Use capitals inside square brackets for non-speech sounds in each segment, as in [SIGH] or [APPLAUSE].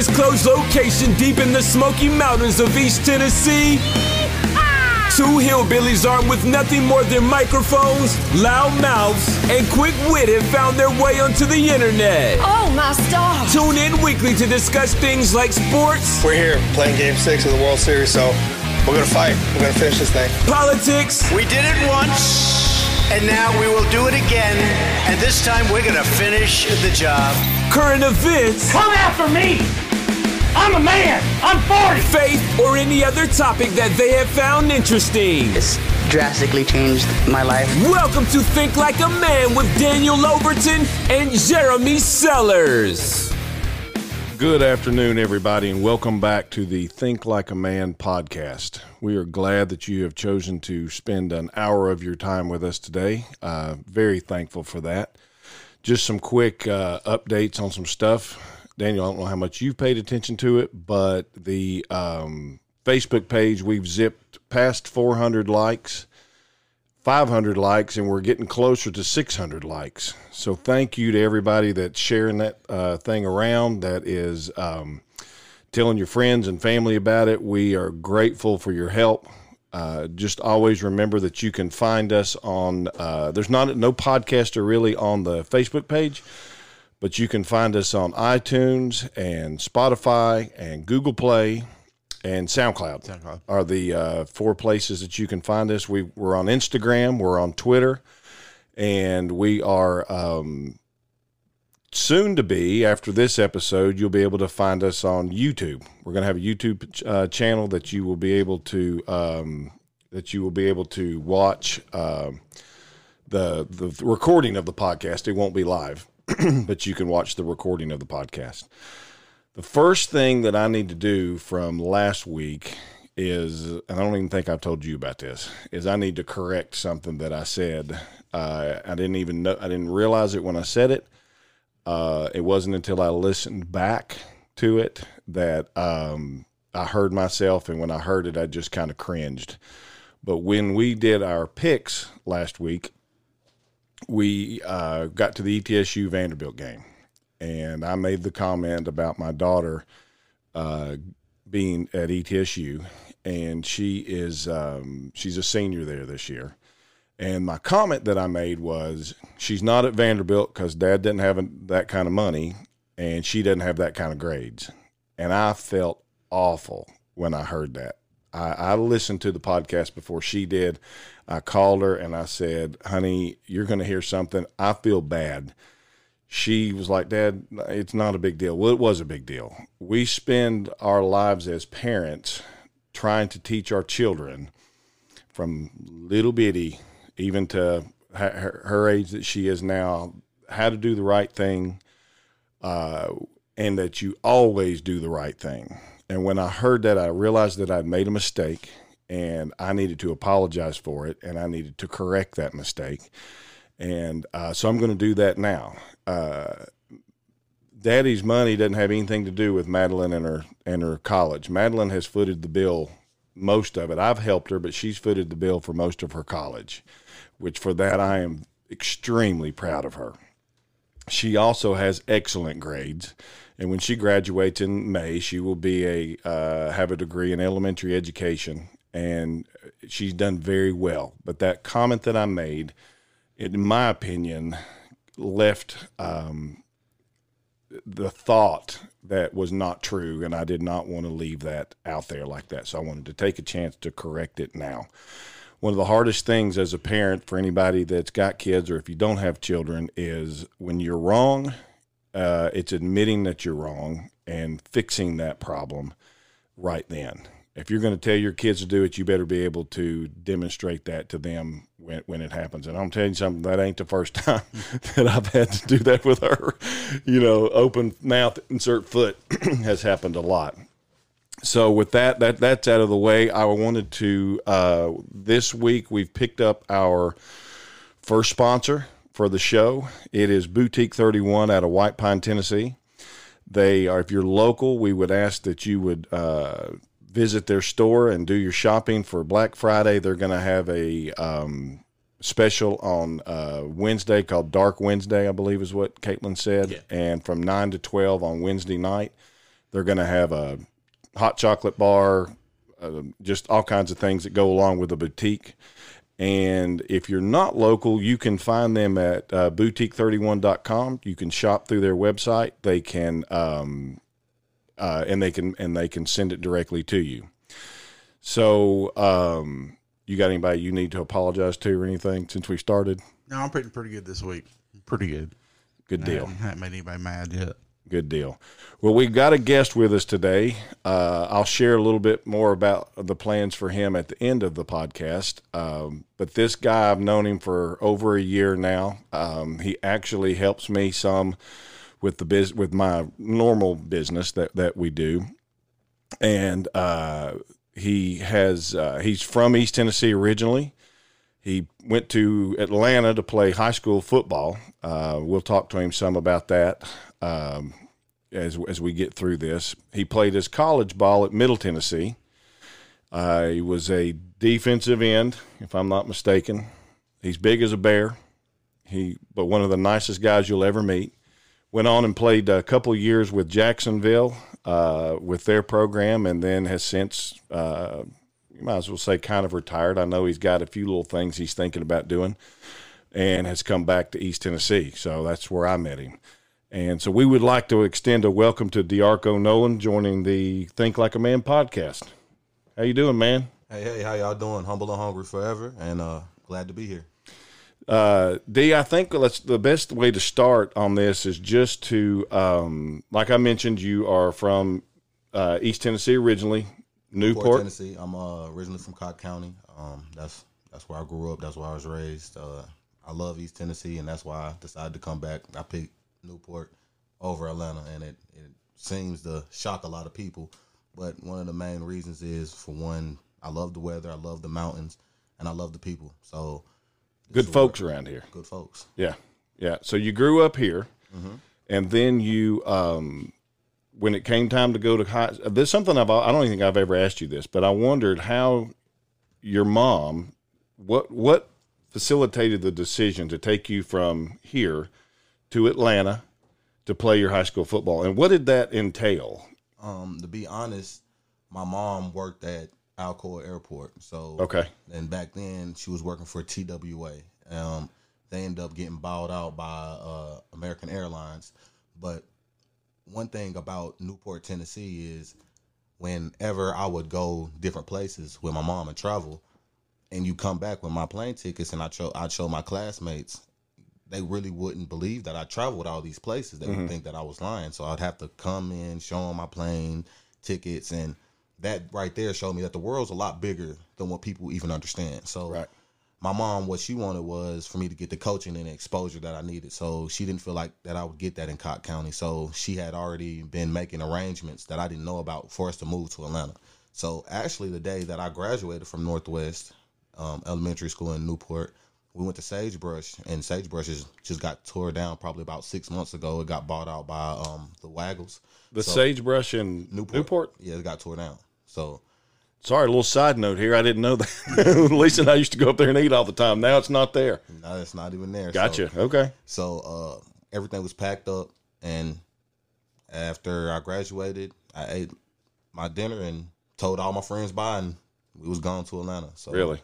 From an undisclosed location deep in the Smoky Mountains of East Tennessee, two hillbillies armed with nothing more than microphones, loud mouths, and quick wit have found their way onto the internet. Oh, my stars. Tune in weekly to discuss things like sports, We're here playing Game Six of the World Series, so we're gonna fight. We're gonna finish this thing. politics, We did it once, and now we will do it again. And this time we're going to finish the job. current events, Come after me! I'm a man! I'm 40! faith, or any other topic that they have found interesting. It's drastically changed my life. Welcome to Think Like a Man with Daniel Overton and Jeremy Sellers. Good afternoon, everybody, and welcome back to the Think Like a Man podcast. We are glad that you have chosen to spend an hour of your time with us today. Uh, very thankful for that. Just some quick uh, updates on some stuff. Daniel, I don't know how much you've paid attention to it, but the um, Facebook page, we've zipped past 400 likes. 500 likes and we're getting closer to 600 likes. So thank you to everybody that's sharing that uh, thing around, that is um, telling your friends and family about it. We are grateful for your help. Uh, just always remember that you can find us on. Uh, there's not no podcaster really on the Facebook page, but you can find us on iTunes and Spotify and Google Play and SoundCloud, SoundCloud. are the uh, four places that you can find us. We, we're on Instagram, we're on Twitter, and we are um, soon to be, after this episode, you'll be able to find us on YouTube. We're going to have a YouTube uh, channel that you will be able to um, that you will be able to watch um the the recording of the podcast. It won't be live, [CLEARS THROAT] but you can watch the recording of the podcast. The first thing that I need to do from last week is, and I don't even think I've told you about this, is I need to correct something that I said. Uh, I didn't even know, I didn't realize it when I said it. Uh, it wasn't until I listened back to it that um, I heard myself, and when I heard it, I just kind of cringed. But when we did our picks last week, we uh, got to the ETSU Vanderbilt game and I made the comment about my daughter uh, being at ETSU, and she is um, she's a senior there this year. And my comment that I made was she's not at Vanderbilt because Dad didn't have that kind of money, and she doesn't have that kind of grades. And I felt awful when I heard that. I, I listened to the podcast before she did. I called her and I said, "Honey, you're going to hear something. I feel bad." she was like, Dad, it's not a big deal. Well, it was a big deal. We spend our lives as parents trying to teach our children from little bitty, even to her, her age that she is now, how to do the right thing, uh, and that you always do the right thing. And when I heard that, I realized that I'd made a mistake and I needed to apologize for it and I needed to correct that mistake. And uh, so I'm going to do that now. Uh, Daddy's money doesn't have anything to do with Madeline and her and her college. Madeline has footed the bill most of it. I've helped her, but she's footed the bill for most of her college, which for that I am extremely proud of her. She also has excellent grades, and when she graduates in May, she will be a uh, have a degree in elementary education, and she's done very well. But that comment that I made in my opinion, left um, the thought that was not true, and I did not want to leave that out there like that. So I wanted to take a chance to correct it now. One of the hardest things as a parent for anybody that's got kids or if you don't have children is when you're wrong, uh, it's admitting that you're wrong and fixing that problem right then. If you're going to tell your kids to do it, you better be able to demonstrate that to them when, when it happens. And I'm telling you something, that ain't the first [LAUGHS] time that I've had to do that with her. You know, open mouth, insert foot [CLEARS THROAT] has happened a lot. So with that, that that's out of the way. I wanted to uh, this week we've picked up our first sponsor for the show. It is Boutique Thirty One out of White Pine, Tennessee. They are. If you're local, we would ask that you would uh, visit their store and do your shopping for Black Friday. They're going to have a um, special on uh, Wednesday called Dark Wednesday, I believe is what Caitlin said, and from nine to twelve on Wednesday night. They're going to have a hot chocolate bar, uh, just all kinds of things that go along with a boutique. And if you're not local, you can find them at uh, boutique31.com. You can shop through their website. They can, um, uh, and they can, and they can send it directly to you. So, um, you got anybody you need to apologize to or anything since we started? No, I'm pretty pretty good this week. Pretty good. Good I deal. haven't, haven't made anybody mad yet. Good deal. Well, we've got a guest with us today. Uh, I'll share a little bit more about the plans for him at the end of the podcast. Um, but this guy, I've known him for over a year now. Um, he actually helps me some with the biz with my normal business that that we do, and uh, he has uh, he's from East Tennessee originally. He went to Atlanta to play high school football. Uh, we'll talk to him some about that um, as as we get through this. He played his college ball at Middle Tennessee. Uh, he was a defensive end, if I'm not mistaken. He's big as a bear. He, but one of the nicest guys you'll ever meet. Went on and played a couple years with Jacksonville uh, with their program, and then has since, uh, you might as well say, kind of retired. I know he's got a few little things he's thinking about doing, and has come back to East Tennessee. So that's where I met him. And so we would like to extend a welcome to Diarco Nolan joining the Think Like a Man podcast. How you doing, man? Hey, hey, how y'all doing? Humble and hungry forever, and uh, glad to be here. Uh, D, I think let's, the best way to start on this is just to, um, like I mentioned, you are from uh, East Tennessee originally, Newport. Port, Tennessee. I'm uh, originally from Cocke County. Um, that's that's where I grew up. That's where I was raised. Uh, I love East Tennessee, and that's why I decided to come back. I picked Newport over Atlanta, and it, it seems to shock a lot of people. But one of the main reasons is, for one, I love the weather, I love the mountains, and I love the people. So Good folks around here. good folks. Yeah, yeah. So you grew up here, and then you, um, when it came time to go to high, there's something I've I don't think I've ever asked you this, but I wondered how your mom, what what facilitated the decision to take you from here to Atlanta to play your high school football, and what did that entail? Um, to be honest, my mom worked at Alcoa Airport. So Okay, and back then she was working for TWA. Um, they ended up getting bought out by uh, American Airlines. But one thing about Newport, Tennessee is whenever I would go different places with my mom and travel, and you come back with my plane tickets, and I show I show my classmates, they really wouldn't believe that I traveled all these places. They would think that I was lying. So I'd have to come in, show them my plane tickets, and that right there showed me that the world's a lot bigger than what people even understand. So Right. my mom, what she wanted was for me to get the coaching and the exposure that I needed. So she didn't feel like that I would get that in Cocke County. So she had already been making arrangements that I didn't know about for us to move to Atlanta. So actually, the day that I graduated from Northwest um, Elementary School in Newport, we went to Sagebrush, and Sagebrush is, just got tore down probably about six months ago. It got bought out by um, the Waggles. the So- sagebrush in Newport. Newport. Yeah, it got tore down. So Sorry, a little side note here. I didn't know that. [LAUGHS] Lisa and I used to go up there and eat all the time. Now it's not there. No, it's not even there. So- Gotcha. Okay. So uh, everything was packed up, and after I graduated, I ate my dinner and told all my friends bye, and we was gone to Atlanta. So Really.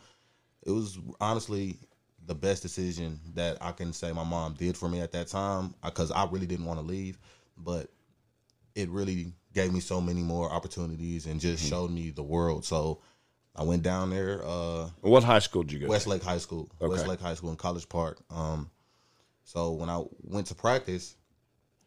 it was honestly the best decision that I can say my mom did for me at that time because I really didn't want to leave, but it really gave me so many more opportunities and just Mm-hmm. showed me the world. So I went down there. Uh, What high school did you go? to? Westlake High School. Okay. Westlake High School in College Park. Um, so when I went to practice,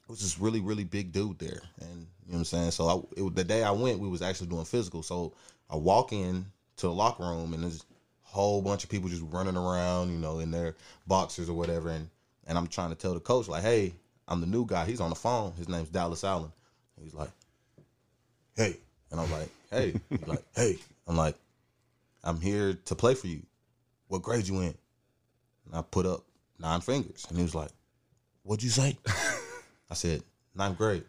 it was this really, really big dude there, and you know what I'm saying. So I, it, the day I went, we was actually doing physical. So I walk in to the locker room, and there's whole bunch of people just running around, you know, in their boxers or whatever, and and I'm trying to tell the coach like, hey, I'm the new guy. He's on the phone. His name's Dallas Allen. He's like, hey, and I'm like, hey, he's like, [LAUGHS] hey, I'm like, I'm here to play for you. What grade you in? And I put up nine fingers. And he was like, What'd you say? [LAUGHS] I said, Ninth grade.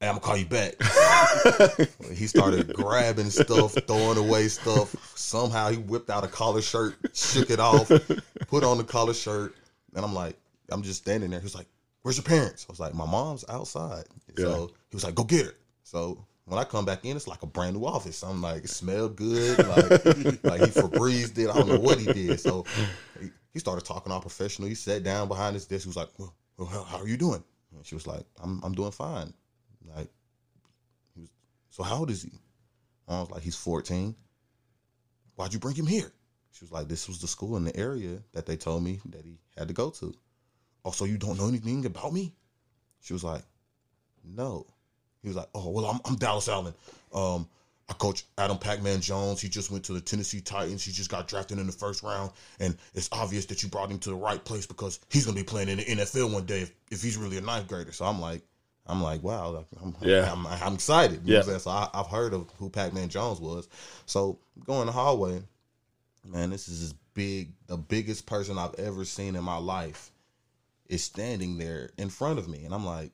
Hey, I'm gonna call you back. [LAUGHS] he started grabbing stuff, throwing away stuff. Somehow he whipped out a collar shirt, shook it off, put on the collar shirt. And I'm like, I'm just standing there. He was like, Where's your parents? I was like, My mom's outside. So he was like, Go get her. So when I come back in, it's like a brand new office. I'm like, it smelled good. Like, [LAUGHS] like he Febreze it. I don't know what he did. So he, he started talking all professional. He sat down behind his desk. He was like, well, how are you doing? And she was like, I'm I'm doing fine. Like, he was, so how old is he? I was like, he's 14. Why'd you bring him here? She was like, this was the school in the area that they told me that he had to go to. Oh, so you don't know anything about me? She was like, no. He was like, oh, well, I'm, I'm Dallas Allen. Um, I coach Adam Pac-Man Jones. He just went to the Tennessee Titans. He just got drafted in the first round, and it's obvious that you brought him to the right place because he's gonna be playing in the NFL one day if, if he's really a ninth grader. So I'm like, I'm like, wow, I'm, Yeah. I'm, I'm excited. You Yeah. know what I'm saying? So I, I've heard of who Pac-Man Jones was. So going the hallway, man, this is as big, the biggest person I've ever seen in my life is standing there in front of me, and I'm like,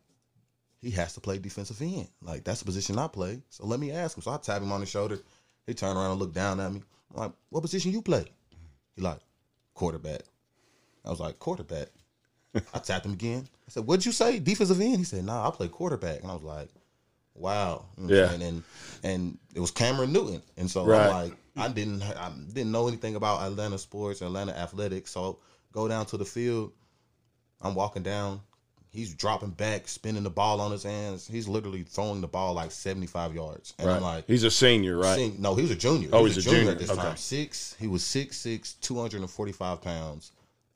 he has to play defensive end. Like that's the position I play. So let me ask him. So I tap him on the shoulder. He turned around and looked down at me. I'm like, what position you play? He like, quarterback. I was like, quarterback. I tapped him again. I said, what'd you say? Defensive end? He said, nah, I play quarterback. And I was like, wow. You know Yeah. saying? And and it was Cameron Newton. And so Right. I'm like, I didn't I didn't know anything about Atlanta sports, Atlanta athletics. So go down to the field. I'm walking down. He's dropping back, spinning the ball on his hands. He's literally throwing the ball like 75 yards. And Right. I'm like, he's a senior, right? Sing- no, he was a junior. Oh, he he's was a a junior, junior. at this Okay. time. Six. He was six six, 245 pounds,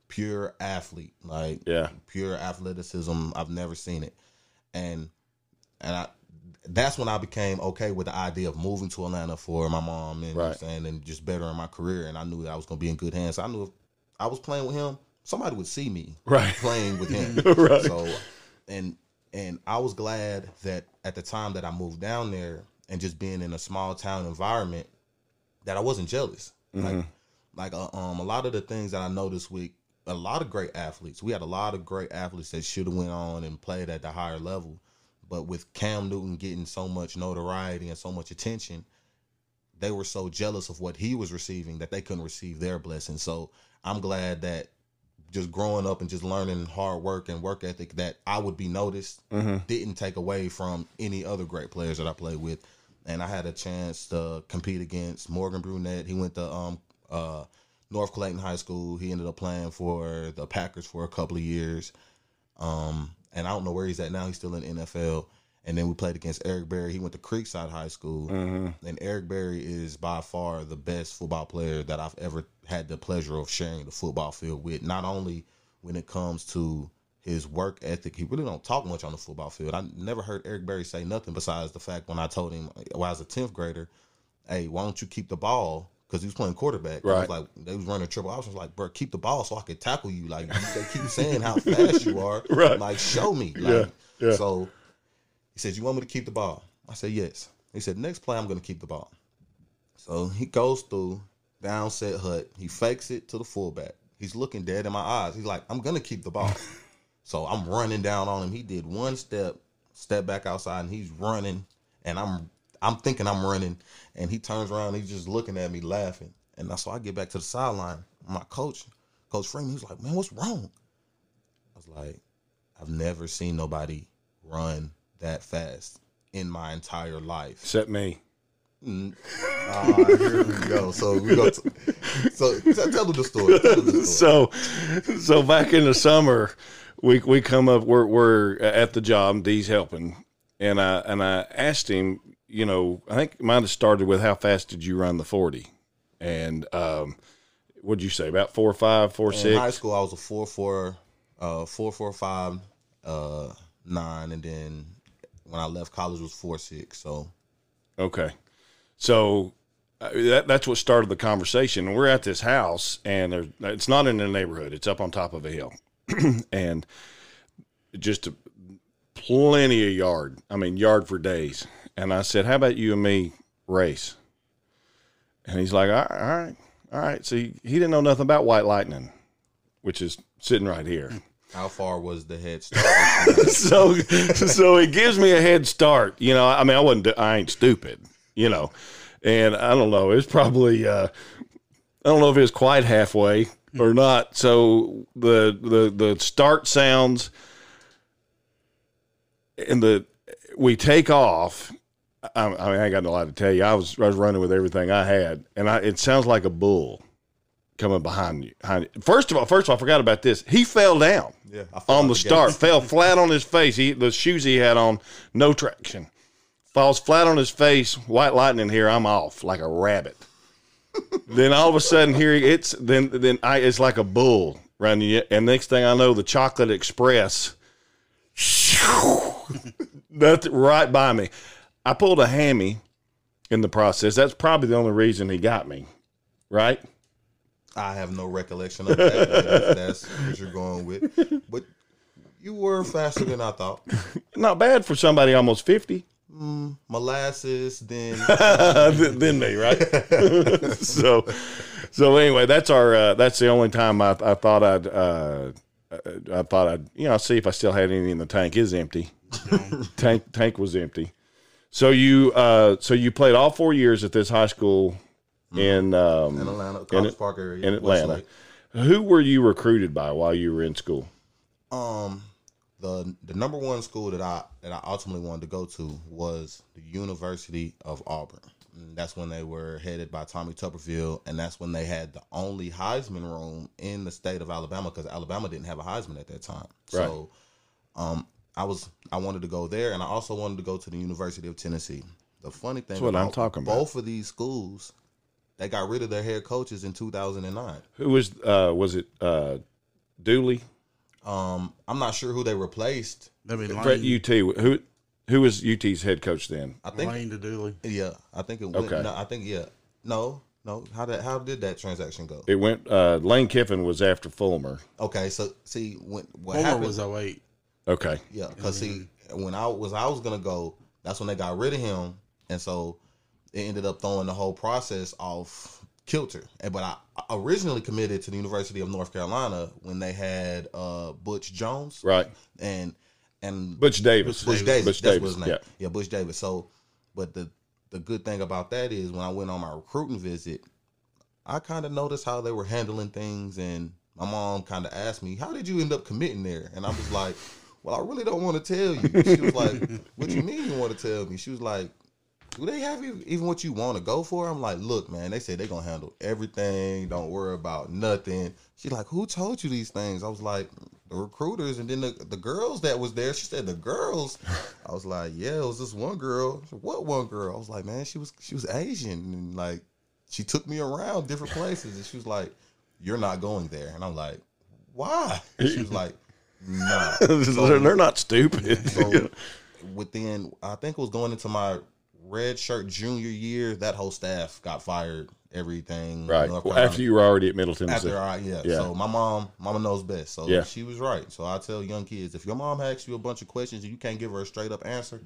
pure athlete, like Yeah. pure athleticism. I've never seen it, and and I. That's when I became okay with the idea of moving to Atlanta for my mom and you know Right. saying and just bettering my career. And I knew that I was going to be in good hands. I knew if I was playing with him, somebody would see me Right. playing with him. [LAUGHS] Right. So, and and I was glad that at the time that I moved down there and just being in a small town environment, that I wasn't jealous. Like, like uh, um, a lot of the things that I noticed with a lot of great athletes, we had a lot of great athletes that should have went on and played at the higher level, but with Cam Newton getting so much notoriety and so much attention, they were so jealous of what he was receiving that they couldn't receive their blessing. So I'm glad that just growing up and just learning hard work and work ethic that I would be noticed didn't take away from any other great players that I played with. And I had a chance to compete against Morgan Burnett. He went to um uh North Clayton High School. He ended up playing for the Packers for a couple of years. Um and I don't know where he's at now. He's still in the NFL. And then we played against Eric Berry. He went to Creekside High School. And Eric Berry is by far the best football player that I've ever had the pleasure of sharing the football field with. Not only when it comes to his work ethic, he really don't talk much on the football field. I never heard Eric Berry say nothing besides the fact when I told him when I was a tenth grader, "Hey, why don't you keep the ball?" Because he was playing quarterback. Right. was like they was running triple options. I was like, bro, keep the ball so I could tackle you. Like they keep saying how fast you are. [LAUGHS] Right. Like show me. Like, Yeah, yeah. So he says, "You want me to keep the ball?" I said, "Yes." He said, "Next play, I'm going to keep the ball." So he goes through down set hut. He fakes it to the fullback. He's looking dead in my eyes. He's like, "I'm going to keep the ball." [LAUGHS] so I'm running down on him. He did one step, step back outside, and he's running. And I'm I'm thinking I'm running, and he turns around. he's just looking at me, laughing. And I so I get back to the sideline. My coach, Coach Freeman, he's like, "Man, what's wrong?" I was like, "I've never seen nobody run that fast in my entire life." Except me. Ah, here we go. So we go. To, so t- tell them the story. Them the story. so so back in the summer we we come up we're we're at the job D's helping and I and I asked him you know I think might have started with how fast did you run the 40 and um what'd you say about four or five four In six high school, I was a four four, uh, four four five, uh, nine, and then when I left college was four six. So Okay. So uh, that, that's what started the conversation. And we're at this house, and there's, it's not in the neighborhood, it's up on top of a hill. [CLEARS THROAT] and just a, plenty of yard. I mean, yard for days. And I said, How about you and me race? And he's like, All right, all right. All right. So he, he didn't know nothing about white lightning, which is sitting right here. how far was the head start? [LAUGHS] so so it gives me a head start. You know, I mean, I wasn't, I ain't stupid. You know, and I don't know. It's probably, uh, I don't know if it's quite halfway or not. So the the the start sounds, and the we take off, I, I mean, I ain't got a lot to tell you. I was I was running with everything I had, and I, it sounds like a bull coming behind you. Behind you. First of all, first of all, I forgot about this. He fell down. Yeah, on the the start, fell [LAUGHS] flat on his face. He the shoes he had on, no traction. Falls flat on his face. White lightning here. I'm off like a rabbit. [LAUGHS] then all of a sudden, here it's then then I it's like a bull running. you, And next thing I know, the Chocolate Express. [LAUGHS] That's right by me. I pulled a hammy in the process. That's probably the only reason he got me. Right? I have no recollection of that. [LAUGHS] that's what you're going with, but you were faster than I thought. Not bad for somebody almost fifty. Molasses, then [LAUGHS] than me, right? [LAUGHS] so, so anyway, that's our. Uh, that's the only time I, I thought I'd. Uh, I thought I'd, you know, see if I still had any in the tank. Is empty. tank tank was empty. So you, uh, so you played all four years at this high school in um, in Atlanta, College in, Park area, in Atlanta. Who were you recruited by while you were in school? Um, the the number one school that I that I ultimately wanted to go to was the University of Auburn. And that's when they were headed by Tommy Tuberville, and that's when they had the only Heisman room in the state of Alabama because Alabama didn't have a Heisman at that time. So, um, I was I wanted to go there, and I also wanted to go to the University of Tennessee. The funny thing, That's what I'm about talking about. Both of these schools, they got rid of their head coaches in 2009. Who was uh, was it uh, Dooley? Um, I'm not sure who they replaced. I mean, Brett Lane, UT. Who who was UT's head coach then? I think Lane to Dooley. Yeah, I think it went. Okay. No, I think yeah. No, no. How did how did that transaction go? It went. Uh, Lane Kiffin was after Fulmer. Okay, so see when what Homer happened was 08. Okay. Yeah, because see when I was I was gonna go, that's when they got rid of him, and so it ended up throwing the whole process off kilter. But I I originally committed to the University of North Carolina when they had uh Butch Jones, Right. and and Butch Davis. Butch Davis. Butch that's Davis. what his name. Yeah. Yeah. Butch Davis. So, but the the good thing about that is when I went on my recruiting visit, I kind of noticed how they were handling things, and my mom kind of asked me, "How did you end up committing there?" And I was like, "Well, I really don't want to tell you." She was like, "What you mean you want to tell me?" She was like. Do they have even what you want to go for? I'm like, look, man. They say they're gonna handle everything. Don't worry about nothing. She's like, who told you these things? I was like, the recruiters, and then the, the girls that was there. She said the girls. I was like, yeah, it was this one girl. Said, what one girl? I was like, man, she was she was Asian, and like she took me around different places, and she was like, you're not going there, and I'm like, why? She was like, nah. [LAUGHS] they're, they're not stupid. So within, I think it was going into my red shirt junior year. That whole staff got fired. Everything right. Well, after you were already at Middle Tennessee. After I, yeah. Yeah. So my mom, mama knows best. So Yeah. she was right. So I tell young kids, if your mom asks you a bunch of questions and you can't give her a straight up answer,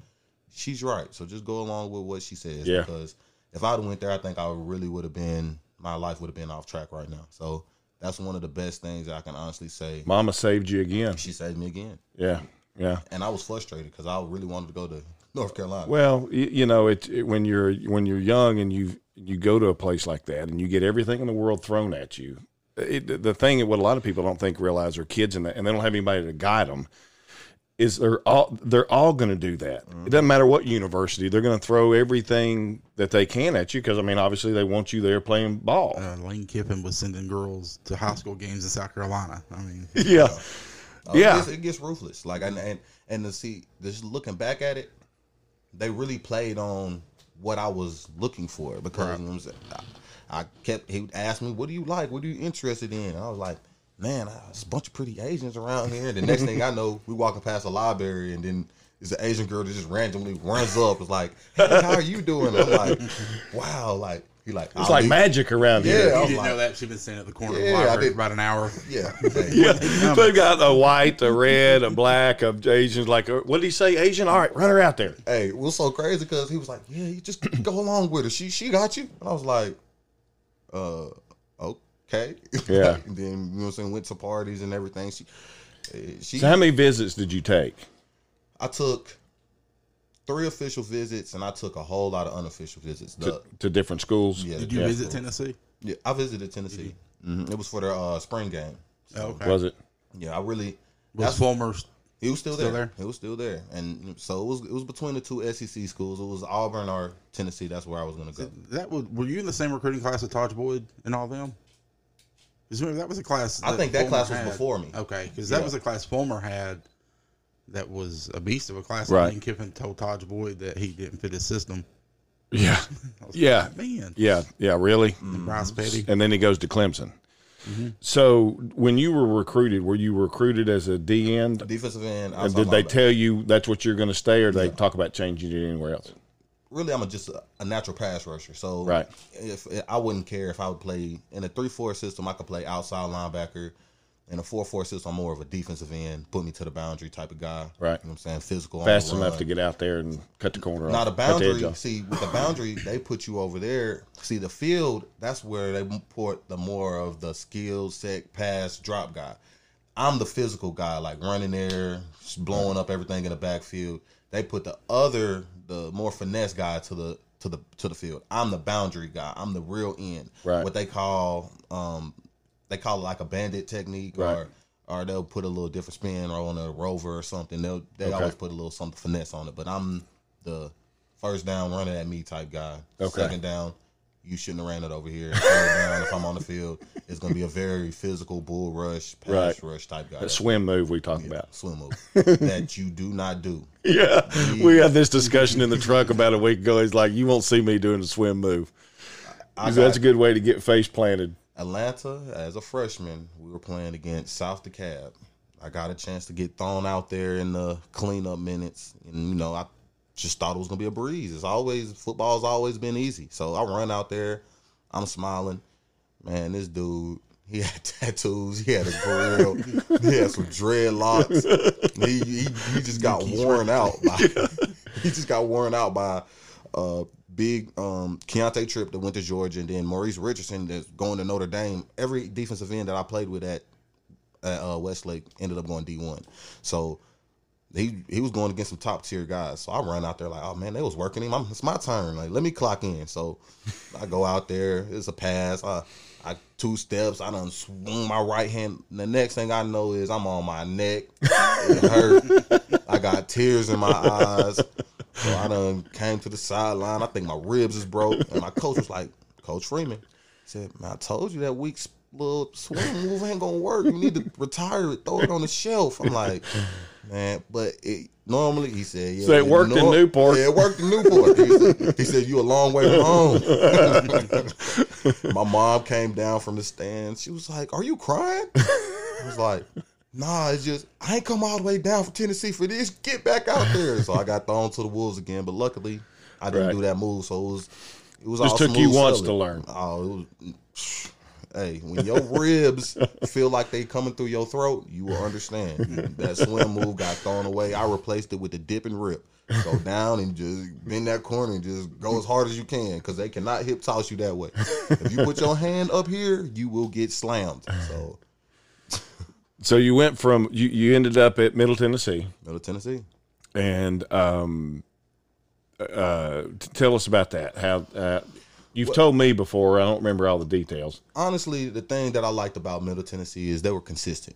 she's right. So just go along with what she says. Yeah. Because if I'd went there, I think I really would have been, my life would have been off track right now. So that's one of the best things I can honestly say. Mama saved you again. She saved me again, Yeah. Yeah. and I was frustrated because I really wanted to go to North Carolina. Well, you, know, it, it when you're when you're young and you you go to a place like that and you get everything in the world thrown at you. It, the thing what a lot of people don't think realize are kids and they don't have anybody to guide them. Is they're all they're all going to do that. It doesn't matter what university they're going to throw everything that they can at you because I mean obviously they want you there playing ball. Uh, Lane Kiffin was sending girls to high school games in South Carolina. I mean, [LAUGHS] yeah, Oh, Yeah. it gets, it gets ruthless. Like and and and to see just looking back at it, they really played on what I was looking for because you know what I'm? I, I kept he would ask me, "What do you like? What are you interested in?" And I was like, "Man, there's a bunch of pretty Asians around here." And the next thing I know, we walking past a library, and then it's an Asian girl that just randomly runs up. It's like, "Hey, how are you doing?" I'm like, "Wow!" Like he like it's like magic around Yeah, here. I you was didn't like- know that she'd been sitting at the corner Yeah, of the I library did. for about an hour. Yeah, [LAUGHS] Hey, Yeah, they've got a white, a red, a black, of Asians. Like, uh, what did he say? Asian? All right, run her out there. Hey, it was so crazy because he was like, "Yeah, you just go along with her. She she got you." And I was like, "Uh, okay." Yeah. [LAUGHS] and then you know what I'm saying, went to parties and everything. She, uh, she, So, how many visits did you take? I took three official visits and I took a whole lot of unofficial visits. The, to, to different schools. yeah, Did you yeah, visit Tennessee? Yeah, I visited Tennessee. hmm It was for their uh, spring game. Oh, okay. Was it? Yeah, I really. Was That's Fulmer He was still, Still there. there? He was still there, and so it was it was between the two SEC schools. It was Auburn or Tennessee. That's where I was going to go. That was, were you in the same recruiting class with Tajh Boyd and all them? 'Cause remember, that was a class. I think that Fulmer class was had. before me. Okay, because that Yeah. was a class Fulmer had. That was a beast of a class. Right. Lane Kiffin told Tajh Boyd that he didn't fit his system. Yeah. [LAUGHS] I was Yeah. like, man. Yeah. Yeah. Really? And mm-hmm. Bryce Petty. And then he goes to Clemson. Mm-hmm. So when you were recruited, were you recruited as a D end? Defensive end. And outside did they linebacker. tell you that's what you're going to stay, or they talk about changing it anywhere else? Really I'm a, just a, a natural pass rusher. So Right. if I wouldn't care if I would play in a three four system, I could play outside linebacker. In a four four system, I'm more of a defensive end, put me to the boundary type of guy. Right. You know what I'm saying? Physical. Fast the enough to get out there and cut the corner Now off. the the boundary, off. see, with the boundary, [LAUGHS] they put you over there. See, the field, that's where they put the more of the skill set, pass, drop guy. I'm the physical guy, like running there, blowing up everything in the backfield. They put the other, the more finesse guy to the to the to the field. I'm the boundary guy. I'm the real end. Right. What they call, um, they call it like a bandit technique, Right. or or they'll put a little different spin or on a rover or something. They'll they Okay. always put a little something finesse on it. But I'm the first down running at me type guy. Okay. Second down, you shouldn't have ran it over here. Down, if I'm on the field, it's gonna be a very physical bull rush, pass Right. rush type guy. That swim move we talk about. swim move [LAUGHS] that you do not do. Yeah, we had this discussion in the truck about a week ago. He's like, "You won't see me doing a swim move." I He said, a good way to get face planted. Atlanta as a freshman. We were playing against South DeKalb. I got a chance to get thrown out there in the cleanup minutes, and you know I just thought it was gonna be a breeze. It's always football's always been easy, so I run out there. I'm smiling. Man, this dude, he had [LAUGHS] tattoos. He had a grill. he had some dreadlocks. He, he, he just got worn out. By, [LAUGHS] [LAUGHS] he just got worn out by uh, big um, Keontae Tripp that went to Georgia, and then Maurice Richardson that's going to Notre Dame. Every defensive end that I played with at, at uh, Westlake ended up going D one. So he he was going against some top tier guys. So I run out there like, oh man, they was working him. I'm, it's my turn. Like, let me clock in. So [LAUGHS] I go out there. It's a pass. I, I two steps. I done swung my right hand. The next thing I know is I'm on my neck. It hurt. I got tears in my eyes. So I done came to the sideline. I think my ribs is broke. And my coach was like, Coach Freeman said, Man, I told you that weak little swing move ain't gonna work. You need to retire it, throw it on the shelf. I'm like, man, but it normally he said, yeah. So it worked in Newport. Yeah, it worked in Newport. He said, he said you a long way from home. [LAUGHS] My mom came down from the stands. She was like, Are you crying? I was like, Nah, it's just I ain't come all the way down from Tennessee for this. Get back out there. So I got thrown to the wolves again, but luckily I didn't Right. do that move. So it was it was Just all took you once to learn. Oh, it was. Hey, when your ribs feel like they coming through your throat, you will understand. That swim move got thrown away. I replaced it with the dip and rip. Go down and just bend that corner and just go as hard as you can because they cannot hip toss you that way. If you put your hand up here, you will get slammed. So, So you went from you, you ended up at Middle Tennessee, Middle Tennessee. and um, uh, tell us about that. How uh, you've told me before. I don't remember all the details. honestly, the thing that I liked about Middle Tennessee is they were consistent.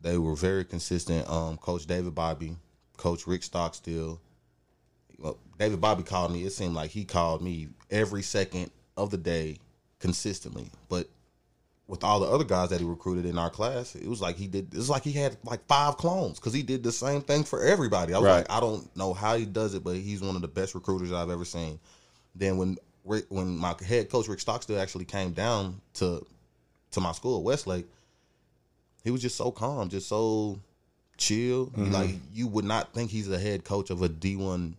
They were very consistent. Um, Coach David Bobby, Coach Rick Stockstill. Well, David Bobby called me. It seemed like he called me every second of the day consistently. But with all the other guys that he recruited in our class, it was like he did. It was like he had like five clones because he did the same thing for everybody. I was Right. like, I don't know how he does it, but he's one of the best recruiters I've ever seen. Then when Rick, when my head coach Rick Stockstill actually came down to to my school at Westlake, he was just so calm, just so chill. Mm-hmm. Like you would not think he's the head coach of a D one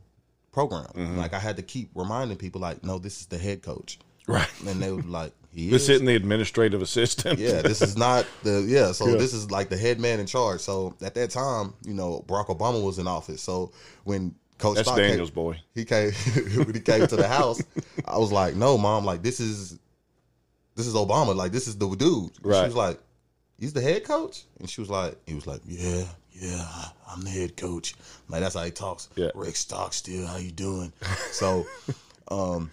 program. Mm-hmm. Like I had to keep reminding people, like, no, this is the head coach, Right. and they would be like, [LAUGHS] he This is. isn't the administrative assistant. Yeah, this is not the yeah. So Yeah. this is like the head man in charge. So at that time, you know, Barack Obama was in office. So when Coach That's Stock came- Daniel's boy. he came [LAUGHS] when he came to the house. I was like, "No, mom, like this is this is Obama. Like this is the dude." Right. She was like, "He's the head coach," and she was like, "He was like, yeah, yeah, I'm the head coach." Like that's how he talks. Yeah. Rick Stockstill, how you doing? [LAUGHS] so, um,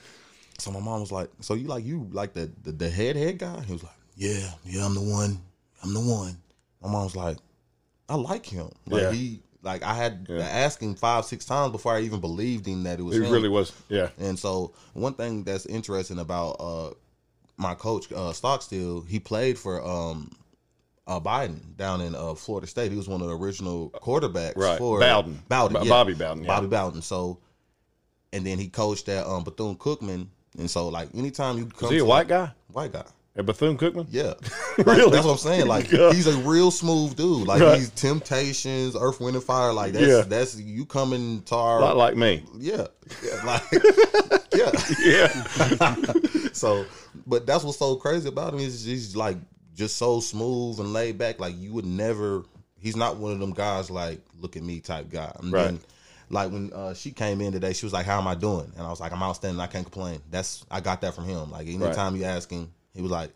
so my mom was like, "So you like you like the the, the head head guy?" He was like, "Yeah, yeah, I'm the one. I'm the one." My mom was like, "I like him. Like Yeah. he like I had to ask him five, six times before I even believed him that it was It him. really was. Yeah. And so one thing that's interesting about uh my coach uh Stockstill, he played for um uh Biden down in uh Florida State. He was one of the original quarterbacks Right. for Bowden. Bowden, Bo- yeah. Bobby Bowden, yeah. Bobby Bowden. So and then he coached at um Bethune Cookman. And so like anytime you come Is he a white guy? White guy. At Bethune Cookman? Yeah. Really? [LAUGHS] Like, that's what I'm saying. Like [LAUGHS] he's a real smooth dude. Like Right. he's Temptations, Earth, Wind and Fire. Like that's Yeah. that's you coming to A our lot like me. yeah. yeah. [LAUGHS] Like yeah. Yeah. So but that's what's so crazy about him is he's like just so smooth and laid back. Like you would never he's not one of them guys like look at me type guy. And Right. then like when uh, she came in today, she was like, "How am I doing?" And I was like, "I'm outstanding. I can't complain." That's I got that from him. Like anytime you ask him, he was like,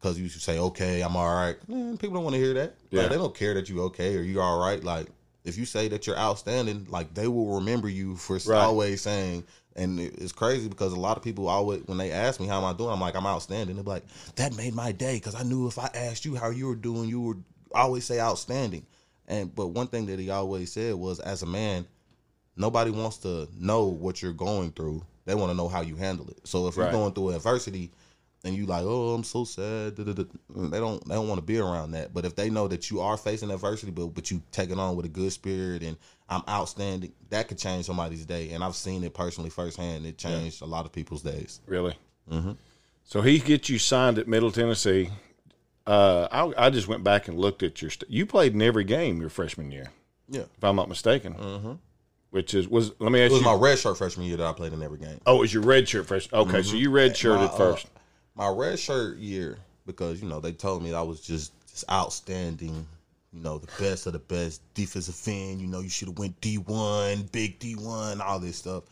"Cause you should say okay, I'm all right." Man, people don't want to hear that. Yeah. Like, they don't care that you okay or you all right. Like if you say that you're outstanding, like they will remember you for Right. always saying. And it's crazy because a lot of people always, when they ask me how am I doing, I'm like I'm outstanding. They're like, that made my day because I knew if I asked you how you were doing, you would always say outstanding. And but one thing that he always said was, as a man, nobody wants to know what you're going through. They want to know how you handle it. So if Right. you're going through adversity and you like, oh, I'm so sad, da, da, da," they don't they don't want to be around that. But if they know that you are facing adversity, but but you take it on with a good spirit and I'm outstanding, that could change somebody's day. And I've seen it personally firsthand. It changed a lot of people's days. Really? Mm-hmm. So he gets you signed at Middle Tennessee. Uh, I, I just went back and looked at your. St- you played in every game your freshman year, Yeah, if I'm not mistaken. Mm-hmm. Which is was let me it ask was you. my red shirt freshman year that I played in every game. oh, it was your red shirt freshman. Okay, so you red shirted My, uh, first. My red shirt year because you know they told me I was just, just outstanding, you know the best of the best defensive end. You know you should have went D one, big D one, all this stuff.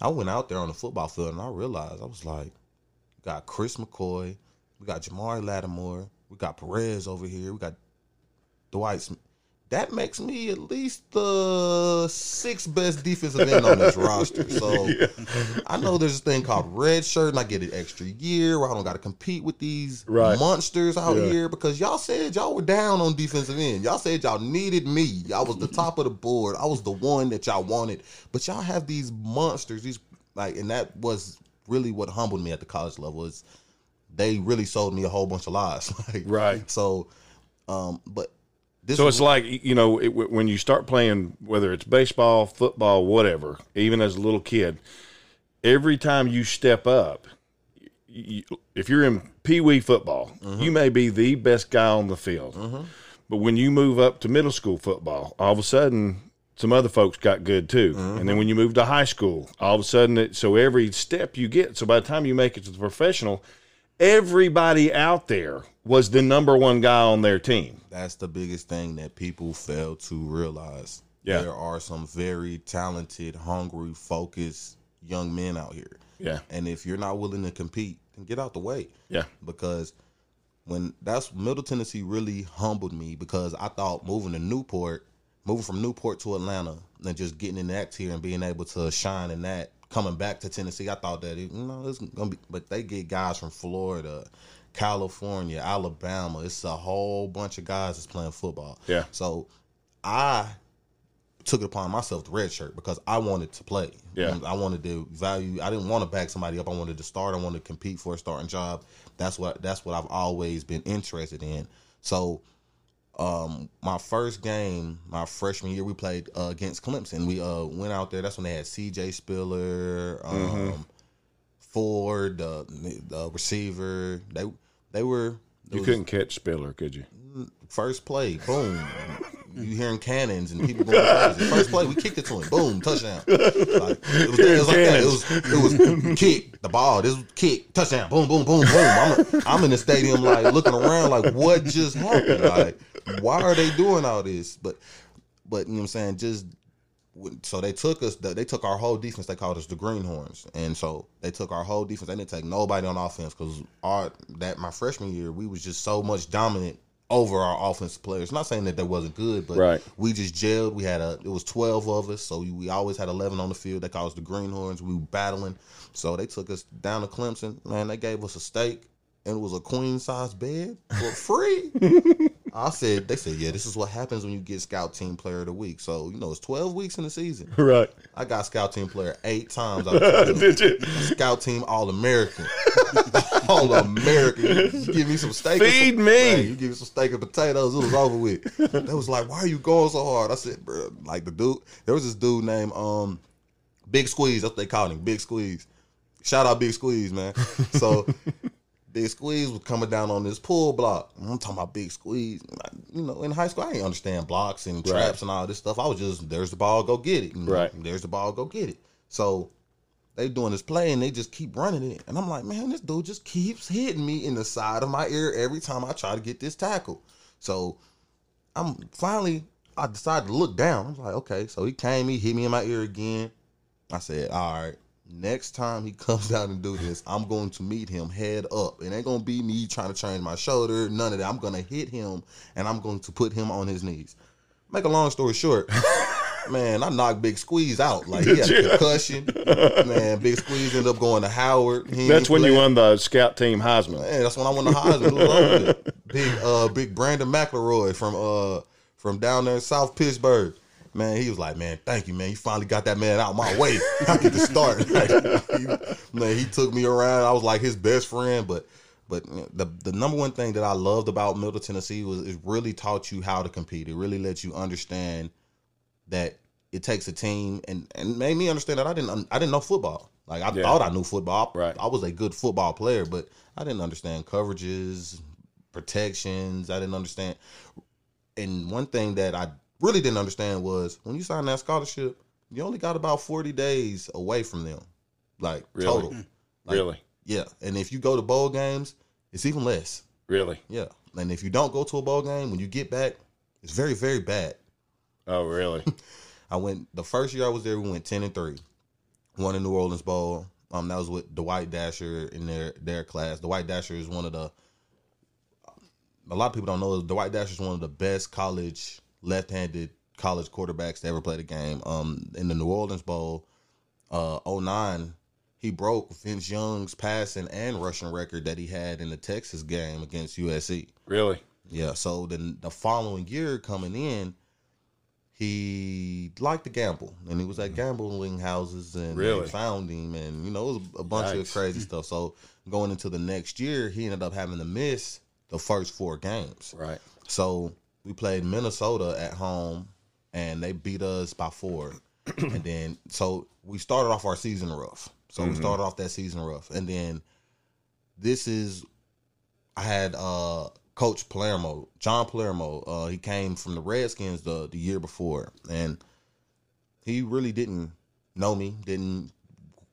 I went out there on the football field and I realized I was like, we got Chris McCoy, we got Jamari Lattimore, we got Perez over here, we got Dwight Smith. That makes me at least the sixth best defensive end on this roster. So [LAUGHS] I know there's this thing called red shirt, and I get an extra year where I don't got to compete with these Right. monsters out Yeah. here because y'all said y'all were down on defensive end. Y'all said y'all needed me. I was the [LAUGHS] top of the board. I was the one that y'all wanted. But y'all have these monsters, these like, and that was really what humbled me at the college level. Is they really sold me a whole bunch of lies. [LAUGHS] like, Right. So, um, but this So it's like you know it, when you start playing, whether it's baseball, football, whatever. Even as a little kid, every time you step up, you, if you're in pee wee football, you mm-hmm. may be the best guy on the field. Mm-hmm. But when you move up to middle school football, all of a sudden some other folks got good too. Mm-hmm. And then when you move to high school, all of a sudden, it, so every step you get, so by the time you make it to the professional, everybody out there was the number one guy on their team. That's the biggest thing that people fail to realize. Yeah. There are some very talented, hungry, focused young men out here. Yeah. And if you're not willing to compete, then get out the way. Yeah. Because when that's Middle Tennessee really humbled me because I thought moving to Newport, moving from Newport to Atlanta, and just getting in that tier and being able to shine in that, coming back to Tennessee, I thought that it, you know it's gonna be, but they get guys from Florida, California, Alabama. It's a whole bunch of guys that's playing football. Yeah. So I took it upon myself to red shirt because I wanted to play. Yeah. I wanted to value. I didn't want to back somebody up. I wanted to start. I wanted to compete for a starting job. That's what that's what I've always been interested in. So, um, my first game, my freshman year, we played uh, against Clemson. We uh went out there. That's when they had C.J. Spiller, um, Ford, the, the receiver. They they were. You was- couldn't catch Spiller, could you? First play, boom. you hearing cannons and people going crazy. First play, we kicked it to him, boom, touchdown. Like, it was, it was like that. It was it was kick the ball. This was kick touchdown, boom, boom, boom, boom. I'm I'm in the stadium like looking around like what just happened? Like why are they doing all this? But but you know what I'm saying? Just so they took us. They took our whole defense. They called us the Greenhorns, and so they took our whole defense. They didn't take nobody on offense because our that my freshman year we was just so much dominant over our offensive players. Not saying that they wasn't good, but Right. we just gelled. We had a it was twelve of us, so we always had eleven on the field. They called us the Greenhorns. We were battling, so they took us down to Clemson. Man, they gave us a steak and it was a queen size bed for free. [LAUGHS] I said, they said, yeah, this is what happens when you get scout team player of the week. So, you know, it's 12 weeks in the season. [LAUGHS] Right. I got scout team player eight times. out [LAUGHS] of 12. Did you? Scout team All American. [LAUGHS] All American. You give me some steak. Feed some- me. Man, you give me some steak and potatoes. It was over with. They was like, why are you going so hard? I said, bro, like the dude, there was this dude named um Big Squeeze. That's what they called him, Big Squeeze. Shout out Big Squeeze, man. So Big Squeeze was coming down on this pull block. I'm talking about Big Squeeze. You know, in high school, I didn't understand blocks and Right. traps and all this stuff. I was just, there's the ball, go get it. And Right. There's the ball, go get it. So they doing this play and they just keep running it. And I'm like, man, this dude just keeps hitting me in the side of my ear every time I try to get this tackle. So I'm finally, I decided to look down. I was like, okay. So he came, he hit me in my ear again. I said, all right, next time he [LAUGHS] comes down and do this, I'm going to meet him head up. It ain't going to be me trying to change my shoulder, none of that. I'm going to hit him and I'm going to put him on his knees. Make a long story short, [LAUGHS] man, I knocked Big Squeeze out. Like he had a [LAUGHS] concussion. Man, Big Squeeze ended up going to Howard. He That's when you playing. won the scout team Heisman. Man, that's when I won the Heisman. It was over with. Big, uh, big Brandon McElroy from uh from down there in South Pittsburg. Man, he was like, man, thank you, man. You finally got that man out of my way. I get to start. [LAUGHS] Like, he, man, he took me around. I was like his best friend, but but the the number one thing that I loved about Middle Tennessee was it really taught you how to compete. It really lets you understand that it takes a team and and made me understand that I didn't I didn't know football. Like I Yeah. thought I knew football. Right. I was a good football player, but I didn't understand coverages, protections. I didn't understand. And one thing that I really didn't understand was when you sign that scholarship, you only got about forty days away from them, like Really? total. Like, really, Yeah, and if you go to bowl games, it's even less. really. Yeah, and if you don't go to a bowl game, when you get back, it's very very bad. Oh, really? [LAUGHS] I went the first year I was there. We went ten and three, won the New Orleans Bowl. Um, that was with Dwight Dasher in their their class. Dwight Dasher is one of the. A lot of people don't know Dwight Dasher is one of the best college left-handed college quarterbacks to ever play the game. Um, in the New Orleans Bowl, uh, 09, he broke Vince Young's passing and rushing record that he had in the Texas game against USC. really? Yeah. So then the following year coming in, he liked to gamble, and he was at gambling houses, and Really? found him, and you know it was a bunch of crazy stuff. So going into the next year, he ended up having to miss the first four games. Right. So we played Minnesota at home, and they beat us by four. [CLEARS THROAT] and then so we started off our season rough. So we started off that season rough, and then this is I had uh Coach Palermo, John Palermo. Uh, he came from the Redskins the the year before, and he really didn't know me, didn't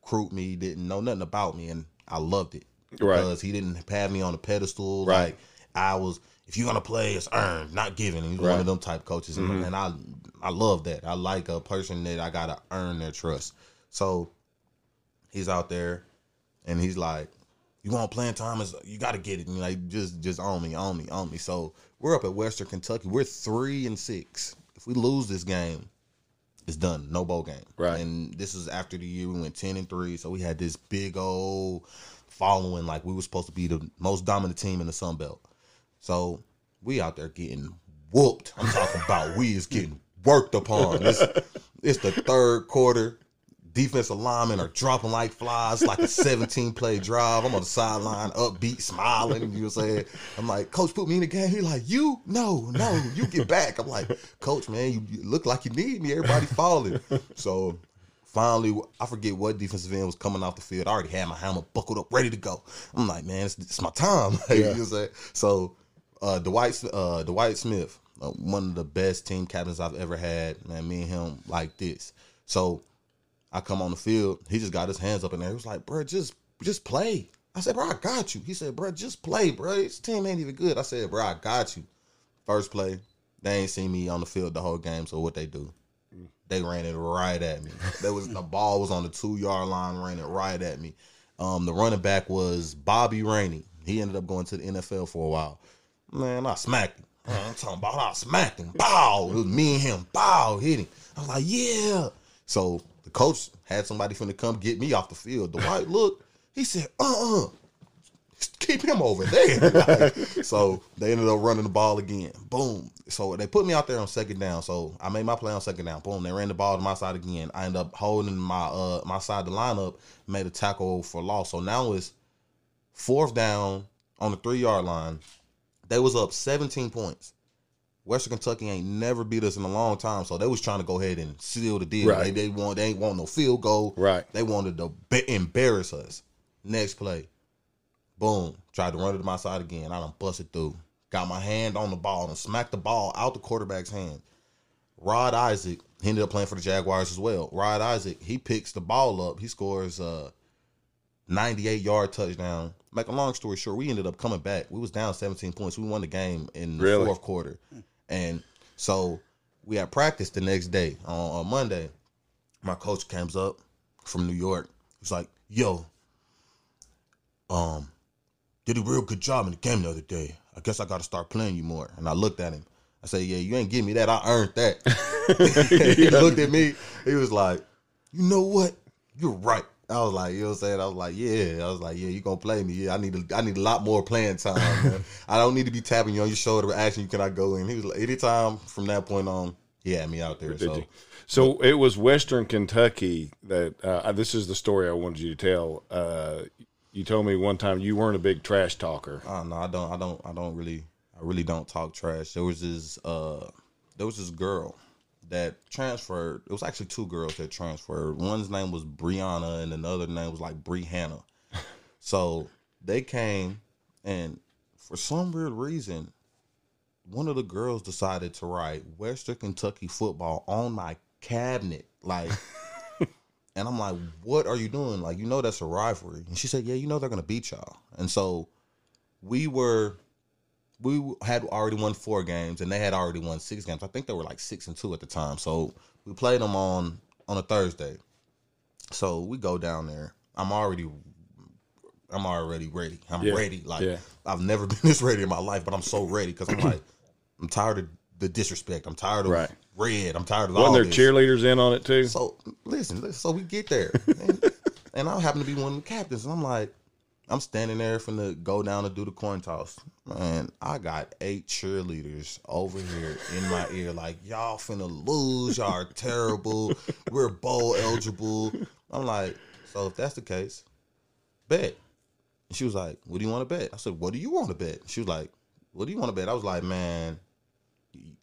recruit me, didn't know nothing about me, and I loved it Right. because he didn't have me on a pedestal. Right. Like I was, if you're gonna play, it's earned, not given. And he's one Right. Mm-hmm. of them type coaches, and, and I I love that. I like a person that I gotta earn their trust. So he's out there, and he's like, "You want playing time? Is you got to get it? And like just just on me, on me, on me." So we're up at Western Kentucky. We're three and six. If we lose this game, it's done. No bowl game. Right. And this is after the year we went ten and three. So we had this big old following. Like we were supposed to be the most dominant team in the Sun Belt. So we out there getting whooped. I'm talking about we is getting worked upon. It's, it's the third quarter. Defensive linemen are dropping like flies, like a 17 play drive. I'm on the sideline, upbeat, smiling. You know what I'm saying? I'm like, Coach, put me in the game. He's like, You? No, no, you get back. I'm like, Coach, man, you, you look like you need me. Everybody falling. So finally, I forget what defensive end was coming off the field. I already had my helmet buckled up, ready to go. I'm like, man, it's, it's my time. Like, [LAUGHS] you know what I'm saying? So uh, Dwight uh, Dwight Smith, uh, one of the best team captains I've ever had. Man, me and him like this. So I come on the field. He just got his hands up in there. He was like, bro, just just play. I said, bro, I got you. He said, bro, just play, bro. This team ain't even good. I said, bro, I got you. First play, they ain't seen me on the field the whole game. So what they do? They ran it right at me. There was the ball was on the two yard line, ran it right at me. Um, the running back was Bobby Rainey. He ended up going to the NFL for a while. Man, I smacked him. Man, I'm talking about I smacked him. Bow. It was me and him. Bow. Hit him. I was like, yeah. So the coach had somebody finna come get me off the field. Dwight look, He said, uh-uh. keep him over there. [LAUGHS] So they ended up running the ball again. Boom. So they put me out there on second down. So I made my play on second down. Boom. They ran the ball to my side again. I ended up holding my uh my side of the lineup, made a tackle for loss. So now it's fourth down on the three yard line. They was up 17 points. Western Kentucky ain't never beat us in a long time, so they was trying to go ahead and seal the deal. Right. They, they want they ain't want no field goal. Right. They wanted to be- embarrass us. Next play, boom, tried to run it to my side again. I done busted through. Got my hand on the ball and smacked the ball out the quarterback's hand. Rod Issac, he ended up playing for the Jaguars as well. Rod Issac, he picks the ball up. He scores a 98 yard touchdown. Make a long story short, we ended up coming back. We was down 17 points. We won the game in the Really? fourth quarter. And so we had practice the next day on, on Monday. My coach comes up from New York. He's like, yo, um, did a real good job in the game the other day. I guess I got to start playing you more. And I looked at him. I said, yeah, you ain't give me that. I earned that. [LAUGHS] [LAUGHS] he looked at me. He was like, you know what? You're right. I was like, you know what I'm saying? I was like, yeah. I was like, yeah, you gonna play me. Yeah, I need a, I need a lot more playing time. Man. [LAUGHS] I don't need to be tapping you on your shoulder asking you can I go in. He was like, anytime from that point on, he had me out there. So? So it was Western Kentucky that uh, this is the story I wanted you to tell. Uh, you told me one time you weren't a big trash talker. Uh, no, I don't. I don't. I don't really. I really don't talk trash. There was this. Uh, there was this girl that transferred. It was actually two girls that transferred. One's name was Brianna, and another name was like Brianna. [LAUGHS] so they came, and for some weird reason, one of the girls decided to write Western Kentucky football on my cabinet, like. [LAUGHS] And I'm like, what are you doing? Like, you know, that's a rivalry. And she said, yeah, you know, they're going to beat y'all. And so we were, we had already won four games and they had already won six games. I think they were like six and two at the time. So we played them on, on a Thursday. So we go down there. I'm already, I'm already ready. I'm Yeah, ready. Like, yeah. I've never [LAUGHS] been this ready in my life, but I'm so ready because I'm like, [CLEARS THROAT] I'm tired of the disrespect. I'm tired of Right. red. I'm tired of all Wasn't there this. cheerleaders in on it too? So listen, listen, so we get there, [LAUGHS] and, and I happen to be one of the captains, and I'm like, I'm standing there finna go down to do the coin toss, man. I got eight cheerleaders over here in my ear, like y'all finna lose, y'all are terrible, we're bowl eligible. I'm like, so if that's the case, bet. And she was like, what do you want to bet? I said, what do you want to bet? She was like, what do you want to bet? I was like, man,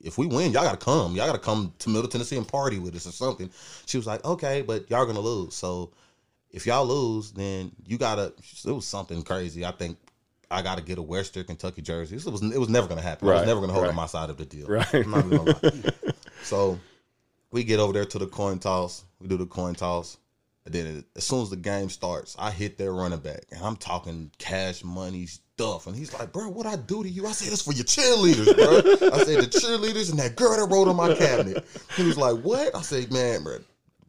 if we win, y'all gotta come. Y'all gotta come to Middle Tennessee and party with us or something. She was like, okay, but y'all gonna lose. So if y'all lose, then you gotta. It was something crazy. I think I gotta get a Western Kentucky jersey. It was it was never gonna happen. I was never gonna hold right. on my side of the deal. Right. I'm not gonna lie. [LAUGHS] so we get over there to the coin toss. We do the coin toss. And then as soon as the game starts, I hit their running back, and I'm talking cash money stuff. And he's like, "Bro, what I do to you?" I said, "It's for your cheerleaders, bro." I said, "The cheerleaders and that girl that wrote on my cabinet." He was like, "What?" I said, "Man, bro."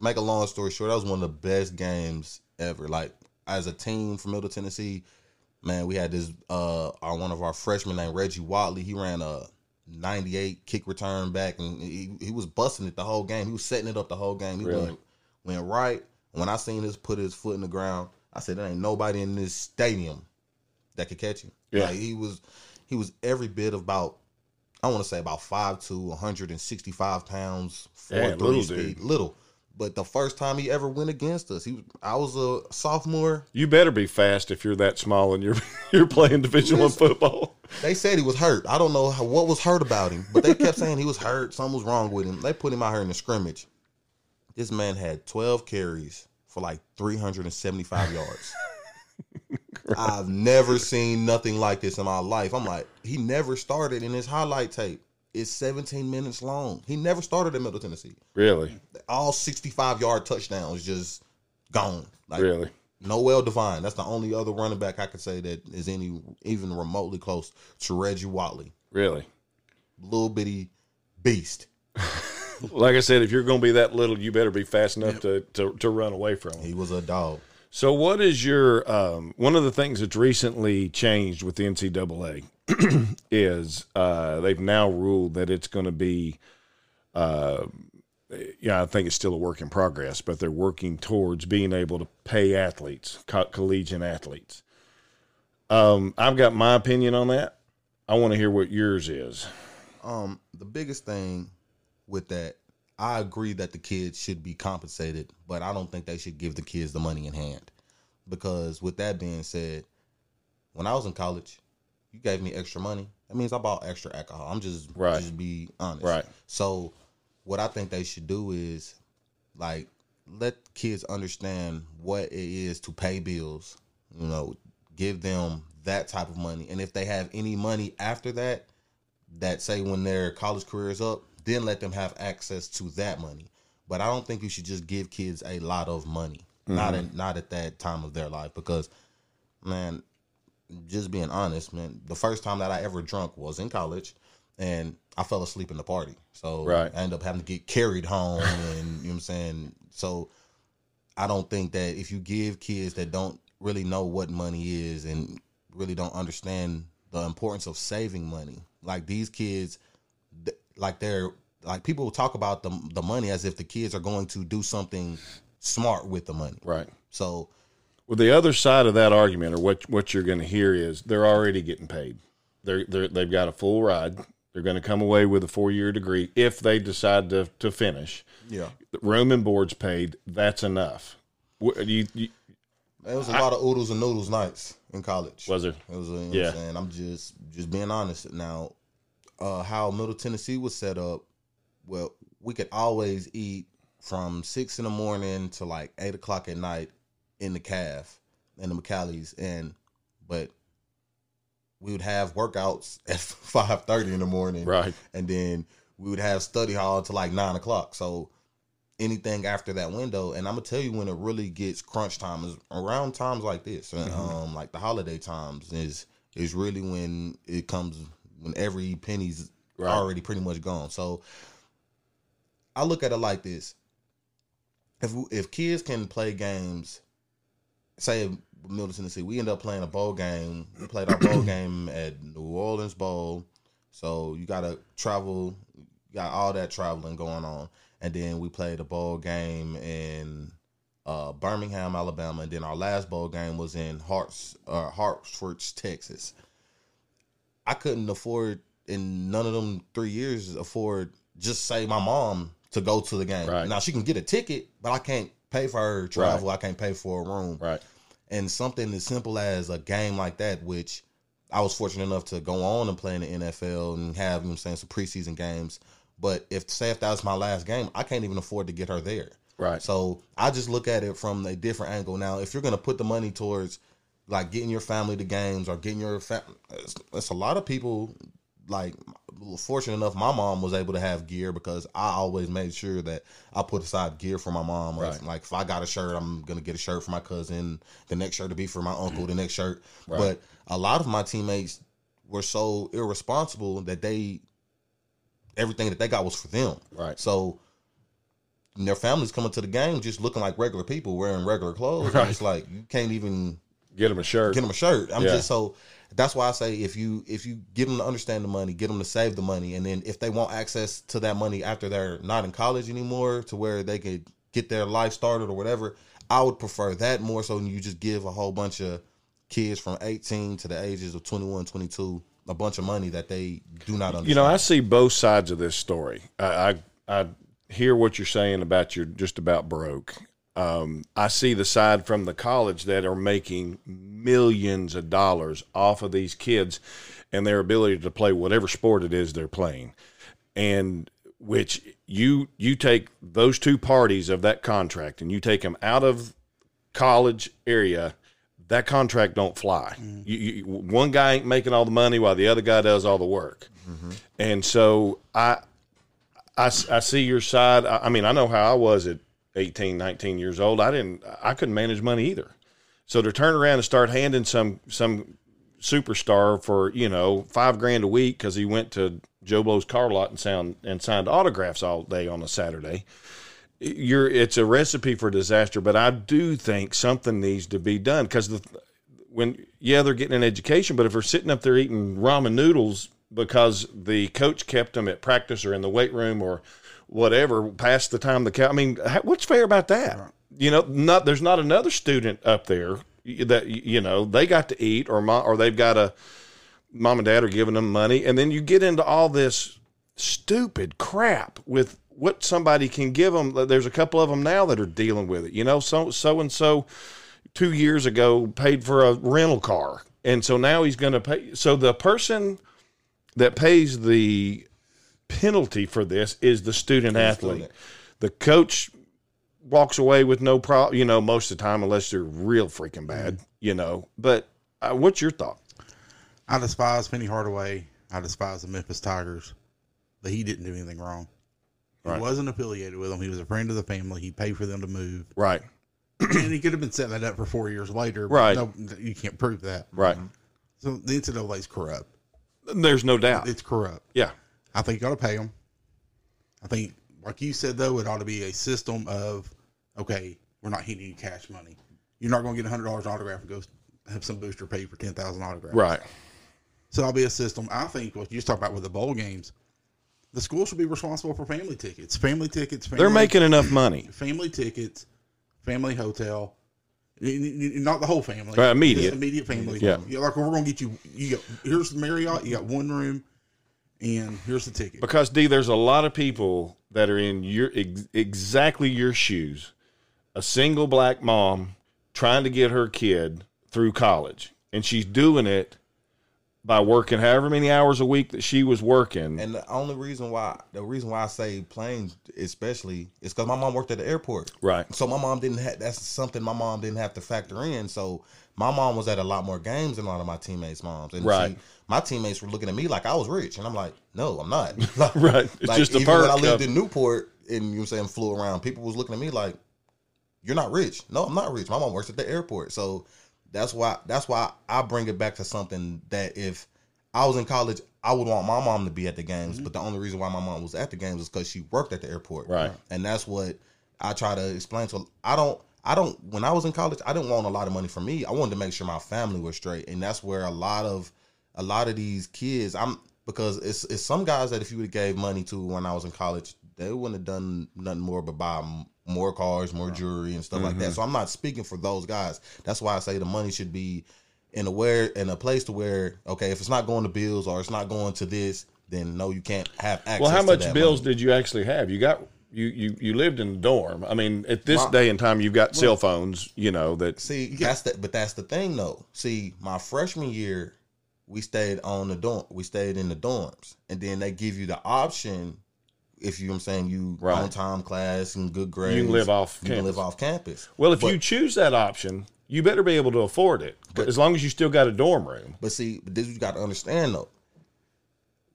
Make a long story short, that was one of the best games ever. Like as a team from Middle Tennessee, man, we had this uh our one of our freshmen named Reggie Watley. He ran a 98 kick return back and he, he was busting it the whole game. He was setting it up the whole game. He Really? went, went right. When I seen this put his foot in the ground, I said, There ain't nobody in this stadium that could catch him. Yeah. Like he was he was every bit of about I want to say about five to 165 pounds, four Yeah, three little speed, dude. little. But the first time he ever went against us, he was, I was a sophomore. You better be fast if you're that small and you're [LAUGHS] you're playing Division One football. They said he was hurt. I don't know how, what was hurt about him, but they kept saying he was hurt. Something was wrong with him. They put him out here in the scrimmage. This man had 12 carries for like 375 yards. [LAUGHS] I've never seen nothing like this in my life. I'm like, he never started in his highlight tape. It's 17 minutes long. He never started at Middle Tennessee. Really, All 65 yard touchdowns just gone. Like really. Noel Devine. That's the only other running back I could say that is any even remotely close to Reggie Watley. Really. Little bitty beast. [LAUGHS] Like I said, if you're going to be that little, you better be fast enough to, to, to run away from them. He was a dog. So, what is your um, one of the things that's recently changed with the NCAA [CLEARS THROAT] is uh, they've now ruled that it's going to be, uh, yeah, I think it's still a work in progress, but they're working towards being able to pay athletes, co- collegiate athletes. Um, I've got my opinion on that. I want to hear what yours is. Um, the biggest thing with that, I agree that the kids should be compensated, but I don't think they should give the kids the money in hand. Because with that being said, when I was in college, you gave me extra money. That means I bought extra alcohol. I'm just Right. just be honest. Right. So what I think they should do is like let kids understand what it is to pay bills. You know, give them that type of money. And if they have any money after that, that say when their college career is up, then let them have access to that money. But I don't think you should just give kids a lot of money. Not mm-hmm. in, not at that time of their life because man, just being honest, man, the first time that I ever drunk was in college and I fell asleep in the party. So Right. I ended up having to get carried home and you know what I'm saying? So I don't think that if you give kids that don't really know what money is and really don't understand the importance of saving money, like these kids, like they're like people will talk about the the money as if the kids are going to do something smart with the money. Right. So Well, the other side of that argument, or what what you're going to hear, is they're already getting paid. They're, they're they've got a full ride. They're going to come away with a four year degree if they decide to to finish. yeah, Room and board's paid. That's enough. What, you, you, it was a lot of oodles and noodles nights in college. Was there? It was. A, you know Yeah. What I'm, saying? I'm just just being honest. Now, uh, how Middle Tennessee was set up, well, we could always eat from six in the morning to like eight o'clock at night in the calf and the McCallies, and but we would have workouts [LAUGHS] at five thirty in the morning, Right. And then we would have study hall to like nine o'clock. So anything after that window, and I'm gonna tell you when it really gets crunch time is around times like this, and, um, like the holiday times is is really when it comes when every penny's Right. already pretty much gone. So I look at it like this: if if kids can play games, say Middle Tennessee, we end up playing a bowl game. We played our bowl [COUGHS] game at New Orleans Bowl, so you got to travel. You got all that traveling going on, and then we played a bowl game in uh, Birmingham, Alabama, and then our last bowl game was in Harts, uh, Hartford, Texas. I couldn't afford in none of them three years afford just say my mom to go to the game. Right. Now she can get a ticket, but I can't pay for her travel. I can't pay for a room. right. And something as simple as a game like that, which I was fortunate enough to go on and play in the NFL and have, you know I'm saying, some preseason games. But if say if that was my last game, I can't even afford to get her there. Right. So I just look at it from a different angle. Now, if you're gonna put the money towards like getting your family to games or getting your family, it's, it's a lot of people. Like, fortunate enough, my mom was able to have gear because I always made sure that I put aside gear for my mom. Right. Like, if I got a shirt, I'm gonna get a shirt for my cousin. The next shirt to be for my uncle. The next shirt. But a lot of my teammates were so irresponsible that they everything that they got was for them. Right. So their families coming to the game just looking like regular people wearing regular clothes. Right. It's like you can't even Get them a shirt. get them a shirt. I'm Yeah. just so that's why I say if you if you get them to understand the money, get them to save the money, and then if they want access to that money after they're not in college anymore, to where they could get their life started or whatever, I would prefer that more so than you just give a whole bunch of kids from 18 to the ages of 21, 22 a bunch of money that they do not understand. You know, I see both sides of this story. I, I I hear what you're saying about you're just about broke. Um, I see the side from the college that are making millions of dollars off of these kids and their ability to play whatever sport it is they're playing, and which you you take those two parties of that contract and you take them out of college area that contract don't fly. You, you, one guy ain't making all the money while the other guy does all the work. And so I I see your side. I, I mean, I know how I was at 18, 19 years old. I didn't, I couldn't manage money either. So to turn around and start handing some, some superstar for, you know, five grand a week because he went to Joe Blow's car lot and sound and signed autographs all day on a Saturday you're it's a recipe for disaster but i do think something needs to be done because the when yeah they're getting an education but if they're sitting up there eating ramen noodles because the coach kept them at practice or in the weight room or whatever past the time the cow i mean what's fair about that you know not there's not another student up there that you know they got to eat, or mom, or they've got a mom and dad are giving them money, and then you get into all this stupid crap with what somebody can give them. There's a couple of them now that are dealing with it. You know, so so and so two years ago paid for a rental car, and so now he's going to pay. So the person that pays the penalty for this is the student athlete. The coach walks away with no problem, you know, most of the time, unless they're real freaking bad, you know. But uh, what's your thought? I despise Penny Hardaway. I despise the Memphis Tigers, but he didn't do anything wrong. He Right. wasn't affiliated with them. He was a friend of the family. He paid for them to move, [CLEARS THROAT] Right, and he could have been setting that up for four years later. but Right. No, you can't prove that. right. So the NCAA is corrupt. There's no doubt. It's corrupt. Yeah, I think you got to pay them. I think, like you said, though, it ought to be a system of, okay, we're not hitting you cash money. You're not going to get a hundred dollars autograph and go have some booster pay for ten thousand autographs. right. So I'll be a system. I think what you just talked about with the bowl games, the school should be responsible for family tickets. Family tickets. Family, They're making enough money. family tickets, family hotel. Not the whole family. Right, immediate. Just immediate family. Yeah. Know, like we're going to get you. You got here's the Marriott. You got one room, and here's the ticket. Because D, there's a lot of people that are in your ex- exactly your shoes. A single black mom trying to get her kid through college, and she's doing it by working however many hours a week that she was working. And the only reason why the reason why I say planes especially is because my mom worked at the airport. Right. So my mom didn't have that's something my mom didn't have to factor in. So my mom was at a lot more games than a lot of my teammates' moms. And Right. she, my teammates were looking at me like I was rich. And I'm like, no, I'm not. [LAUGHS] Right. It's Like, just a even when I lived of- in Newport and you know what I'm saying flew around, people was looking at me like, You're not rich. No, I'm not rich. My mom works at the airport. So that's why that's why I bring it back to something that if I was in college, I would want my mom to be at the games. Mm-hmm. But the only reason why my mom was at the games is because she worked at the airport. Right. And that's what I try to explain to I don't I don't when I was in college, I didn't want a lot of money for me. I wanted to make sure my family was straight. And that's where a lot of a lot of these kids I'm because it's it's some guys that if you would have gave money to when I was in college, they wouldn't have done nothing more but buy more cars, more jewelry and stuff like Mm-hmm. that. So I'm not speaking for those guys. That's why I say the money should be in a where in a place to where okay, if it's not going to bills or it's not going to this, then no, you can't have access. well, how much bills money. did you actually have? You got you you you lived in a dorm. I mean, at this My- day and time, you've got cell phones. You know that. See, that's the but that's the thing though. See, my freshman year, we stayed on the dorm. We stayed in the dorms, and then they give you the option. If you, know what I'm saying, you Right. on time class and good grades, live off You can live off campus. Well, if But- you choose that option, you better be able to afford it. But- as long as you still got a dorm room. But see, but this you got to understand though.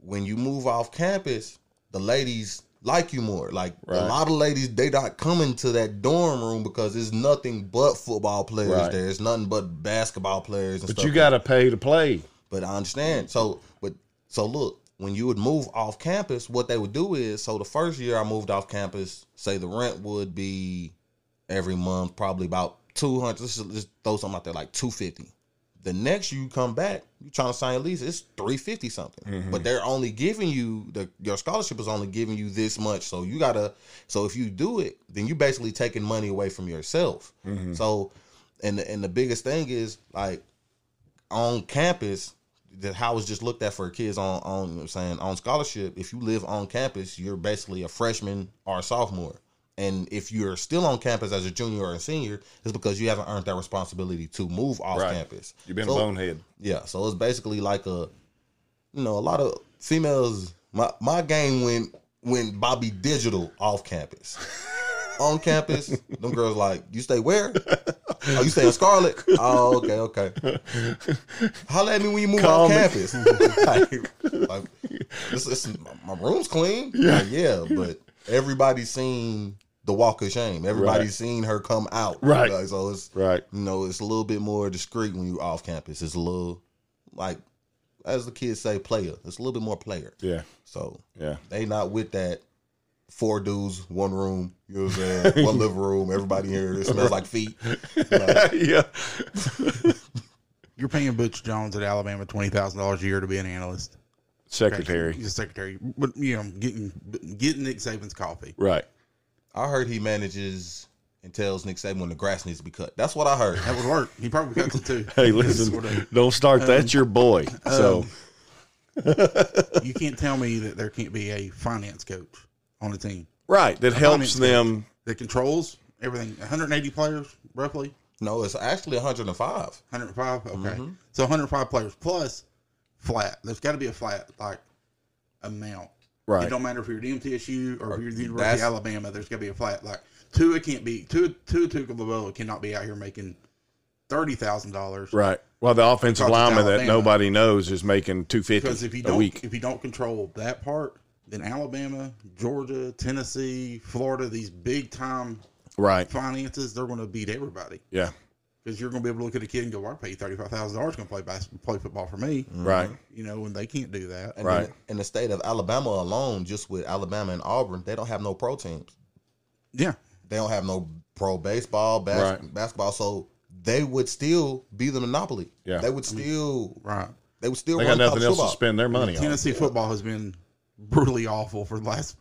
When you move off campus, the ladies like you more. Like Right. a lot of ladies, they not coming to that dorm room because it's nothing but football players Right. there. It's nothing but basketball players. And But you got to pay to play. But I understand. So, but so look, when you would move off campus, what they would do is, so the first year I moved off campus, say the rent would be every month probably about two hundred. Let's just, throw something out there like two fifty. The next year you come back, you trying to sign a lease, it's three fifty something. Mm-hmm. But they're only giving you the your scholarship is only giving you this much. So you gotta. So if you do it, then you're basically taking money away from yourself. Mm-hmm. So, and the, and the biggest thing is like on campus that how it's just looked at for kids on on you know I'm saying on scholarship. If you live on campus, you're basically a freshman or a sophomore. And if you're still on campus as a junior or a senior, it's because you haven't earned that responsibility to move off Right. campus. You've been So- a bonehead. Yeah, so it's basically like a, you know, a lot of females. My my game went went Bobby Digital off campus. [LAUGHS] On campus, them girls like, you stay where? Oh, you saying Scarlet? Oh, okay, okay. Holla at me when you move Call off me. campus. [LAUGHS] like, like my room's clean. Yeah, yeah, but everybody's seen the walk of shame. Everybody's Right. seen her come out. Right. Like, so it's Right. you know, it's a little bit more discreet when you're off campus. It's a little like as the kids say, player. It's a little bit more player. Yeah. So Yeah. they not with that four dudes, one room, you know what I'm saying? [LAUGHS] one living room, everybody here. It smells like feet. Like, [LAUGHS] yeah. [LAUGHS] You're paying Butch Jones at Alabama twenty thousand dollars a year to be an analyst. Secretary. He's a secretary, but you know, getting getting Nick Saban's coffee. Right. I heard he manages and tells Nick Saban when the grass needs to be cut. That's what I heard. That would work. He probably cuts it too. Hey, listen, Sort of. don't start. That's um, your boy. So um, you can't tell me that there can't be a finance coach on the team right, that helps finance them. that controls everything. 180 players, roughly. No, it's actually 105. 105. Okay, Mm-hmm. so 105 players plus flat. There's got to be a flat like amount. Right. It don't matter if you're the MTSU or if you're the University of Alabama. There's got to be a flat. Like Tua can't be Tua Tua Tagovailoa cannot be out here making thirty thousand dollars. Right. Well, the offensive Because it's lineman that nobody knows is making two Because if fifty you a week. if you don't control that part, then Alabama, Georgia, Tennessee, Florida, these big time Right. finances, they're going to beat everybody. Yeah. Because you're going to be able to look at a kid and go, well, "I pay thirty five thousand dollars going to play basketball, play football for me." Mm-hmm. Right. You know, and they can't do that. And Right. in, in the state of Alabama alone, just with Alabama and Auburn, they don't have no pro teams. Yeah, They don't have no pro baseball, bas- Right. basketball. So they would still be the monopoly. Yeah. They would still. right. They would still. They got nothing college else to spend their money on. Tennessee football has been brutally awful for the last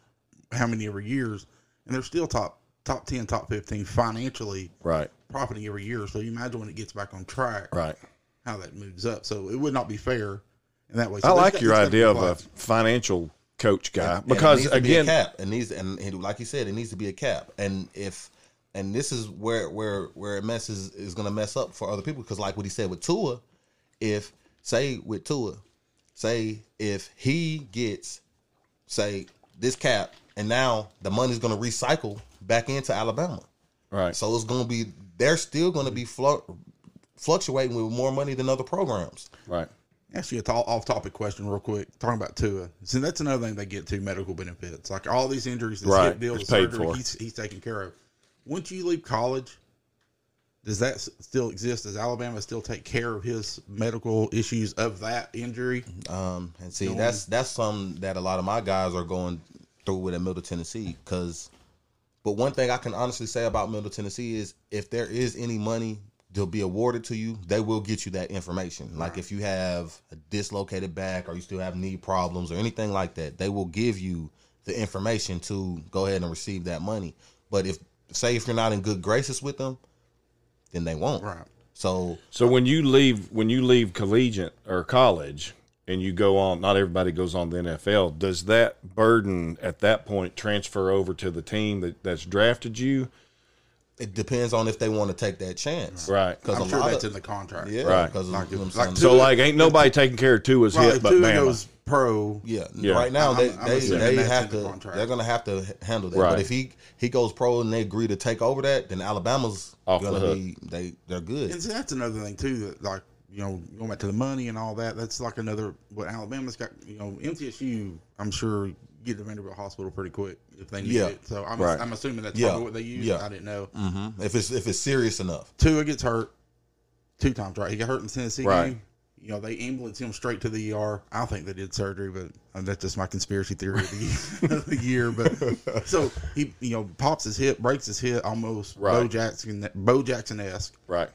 how many ever years, and they're still top top ten, top fifteen financially Right. profiting every year. So you imagine when it gets back on track, Right. how that moves up. So it would not be fair in that way. I So there's like got- your idea of a financial coach guy And it because needs to be a again, cap. It needs and and like you said, it needs to be a cap. And if and this is where where where it messes is going to mess up for other people because like what he said with Tua, if say with Tua, say if he gets say this cap and now the money's going to recycle back into Alabama. right. So it's going to be they're still going to be flu- fluctuating with more money than other programs. right. Ask you a to- off-topic question real quick. Talking about Tua, so that's another thing they get to medical benefits. Like all these injuries, this Right. hip deal, the paid surgery, for. he's he's taken care of. Once you leave college, does that still exist? Does Alabama still take care of his medical issues of that injury? Um, and see, that's that's something that a lot of my guys are going through with at Middle Tennessee. Because, but one thing I can honestly say about Middle Tennessee is if there is any money to be awarded to you, they will get you that information. Like if you have a dislocated back or you still have knee problems or anything like that, they will give you the information to go ahead and receive that money. But if say if you're not in good graces with them, then they won't. Right. So So when you leave when you leave collegiate or college and you go on, not everybody goes on the NFL. Does that burden at that point transfer over to the team that, that's drafted you? It depends on if they want to take that chance. Right. Because I'm a sure lot that's of, in the contract. Yeah, Right. Because Like you know if- like saying? So like, ain't nobody taking care of Tua's Right, hip if but Tua Bama. goes pro, yeah. Yeah. Right now they I'm- I'm they, they have in the to they're gonna have to handle that. Right. But if he he goes pro and they agree to take over that, then Alabama's Off gonna hook. be they they're good. and see, that's another thing too. That like you know, going back to the money and all that. That's like another what Alabama's got. You know, MTSU. I'm sure get to Vanderbilt Hospital pretty quick if they need Yeah. it. So I'm, Right. I'm assuming that's Yeah. probably what they use. Yeah. I didn't know. hmm If it's if it's serious enough, Tua gets hurt two times, right? He got hurt in the Tennessee Right. game. You know, they ambulance him straight to the ER. I don't think they did surgery, but uh, that's just my conspiracy theory of the, [LAUGHS] of the year. But [LAUGHS] so he, you know, pops his hip, breaks his hip, almost right. Bo. Jackson, Bo Jackson esque. right.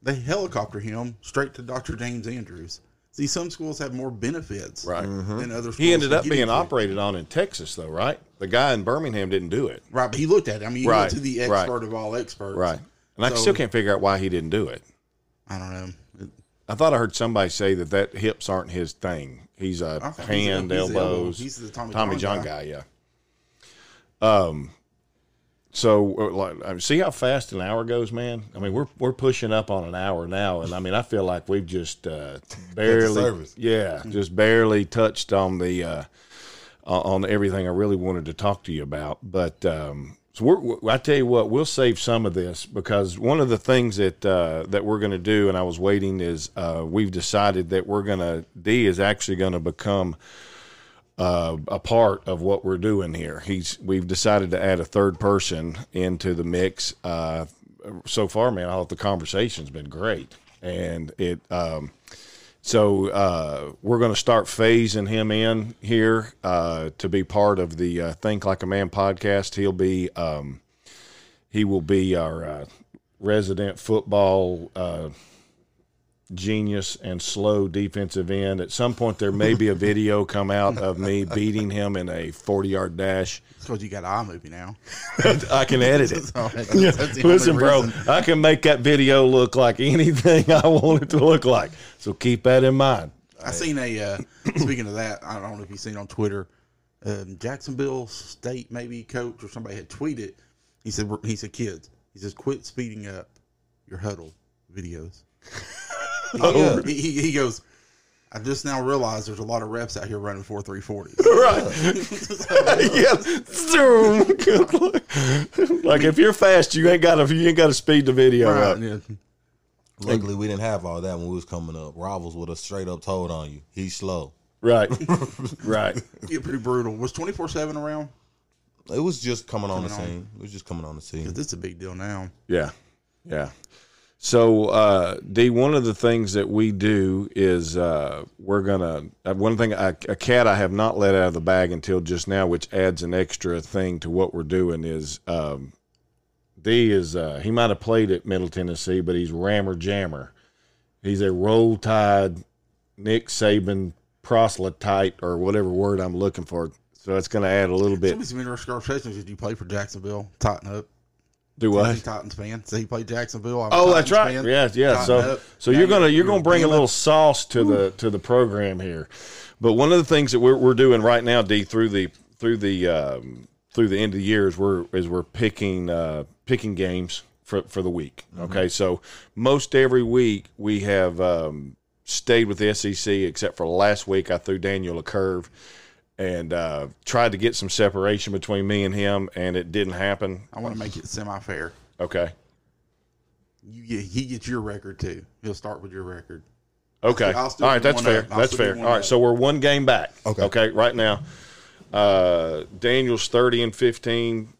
They helicopter him straight to Dr. James Andrews. See, some schools have more benefits, Right. Than other schools. He ended up being you. operated on in Texas, though, right? The guy in Birmingham didn't do it, right, but he looked at it. I mean, he Right, went to the right. expert of all experts, right? And I still can't figure out why he didn't do it. I don't know. It- I thought I heard somebody say that that hips aren't his thing. He's a I think he's- hand, he's the elbow. elbows. He's the Tommy Tommy John John guy. guy. yeah. Um. So, uh, like, see how fast an hour goes, man. I mean, we're we're pushing up on an hour now, and I mean, I feel like we've just uh, [LAUGHS] barely, yeah, just barely touched on the uh, on everything I really wanted to talk to you about. But um, so we're, we I tell you what, we'll save some of this because one of the things that uh, that we're going to do, and I was waiting, is uh, we've decided that we're going to D is actually going to become uh, a part of what we're doing here. He's we've decided to add a third person into the mix. Uh, so far, man, I thought the conversation's been great, and it. Um, so uh, we're going to start phasing him in here uh, to be part of the uh, Think Like a Man podcast. He'll be um, he will be our uh, resident football genius and slow defensive end. At some point, there may be a video come out of me beating him in a 40 yard dash. because you got iMovie now. I can edit it. [LAUGHS] That's- that's Listen, bro, reason. I can make that video look like anything [LAUGHS] I want it to look like. So keep that in mind. I seen a uh, [CLEARS THROAT] speaking of that. I don't know if you've seen on Twitter. Um, Jacksonville State maybe coach or somebody had tweeted. He said he said kids. He says quit speeding up your huddle videos. [LAUGHS] He, [LAUGHS] Oh. he, he, he goes. I just now realized there's a lot of reps out here running four three forties. [LAUGHS] Right. [LAUGHS] yeah. Zoom. like if you're fast, you ain't got to you ain't got to speed the video up. Yeah. Luckily, we didn't have all that when we was coming up. Rivals would have straight up told on you. He's slow. Right. right. Get pretty brutal. Was twenty four seven around? It was just coming on the on. scene. It was just coming on the scene. 'Cause this is a big deal now. Yeah. Yeah. So, uh, D, one of the things that we do is uh, we're to, uh, one thing, a, a cat I have not let out of the bag until just now, which adds an extra thing to what we're doing, is um, D is, uh, he might have played at Middle Tennessee, but he's Rammer Jammer. He's a roll tide, Nick Saban proselyte, or whatever word I'm looking for. So it's going to add a little bit. Been interesting conversations. Did you play for Jacksonville? Tighten up. Do what? Titans fan. So he played Jacksonville. I'm Oh, that's right. fan. Yeah, yeah. Tighten So, up. so you're gonna you're gonna bring a little sauce to the to the program here. But one of the things that we're we're doing right now, D, through the through the um, through the end of the year is we're is we're picking uh, picking games for for the week. Okay, so most every week we have um, stayed with the SEC, except for last week I threw Daniel a curve. And uh, tried to get some separation between me and him, and it didn't happen. I want to make it semi fair. Okay, You get he gets your record too. He'll start with your record. Okay. All right, that's fair. That's fair. All right, up. so we're one game back. Okay. Okay, right now. Uh, Daniel's 30 and 15.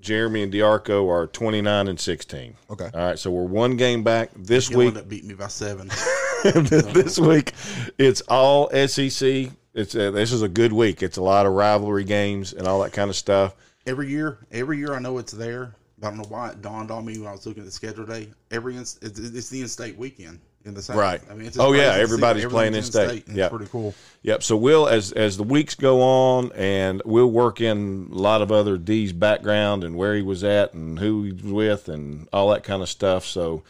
Jeremy and Diarco are 29 and 16. Okay. All right, so we're one game back. This He'll week end up beating me by seven. [LAUGHS] this week it's all SEC. It's uh, this is a good week. It's a lot of rivalry games and all that kind of stuff. every year, every year I know it's there. But I don't know why it dawned on me when I was looking at the schedule today. Every it's, it's the in-state weekend in the South. Right. I mean, it's Oh, yeah, everybody's playing in-state. and Yeah. Pretty cool. Yep. So we'll as as the weeks go on, and we'll work in a lot of other D's background and where he was at and who he was with and all that kind of stuff. So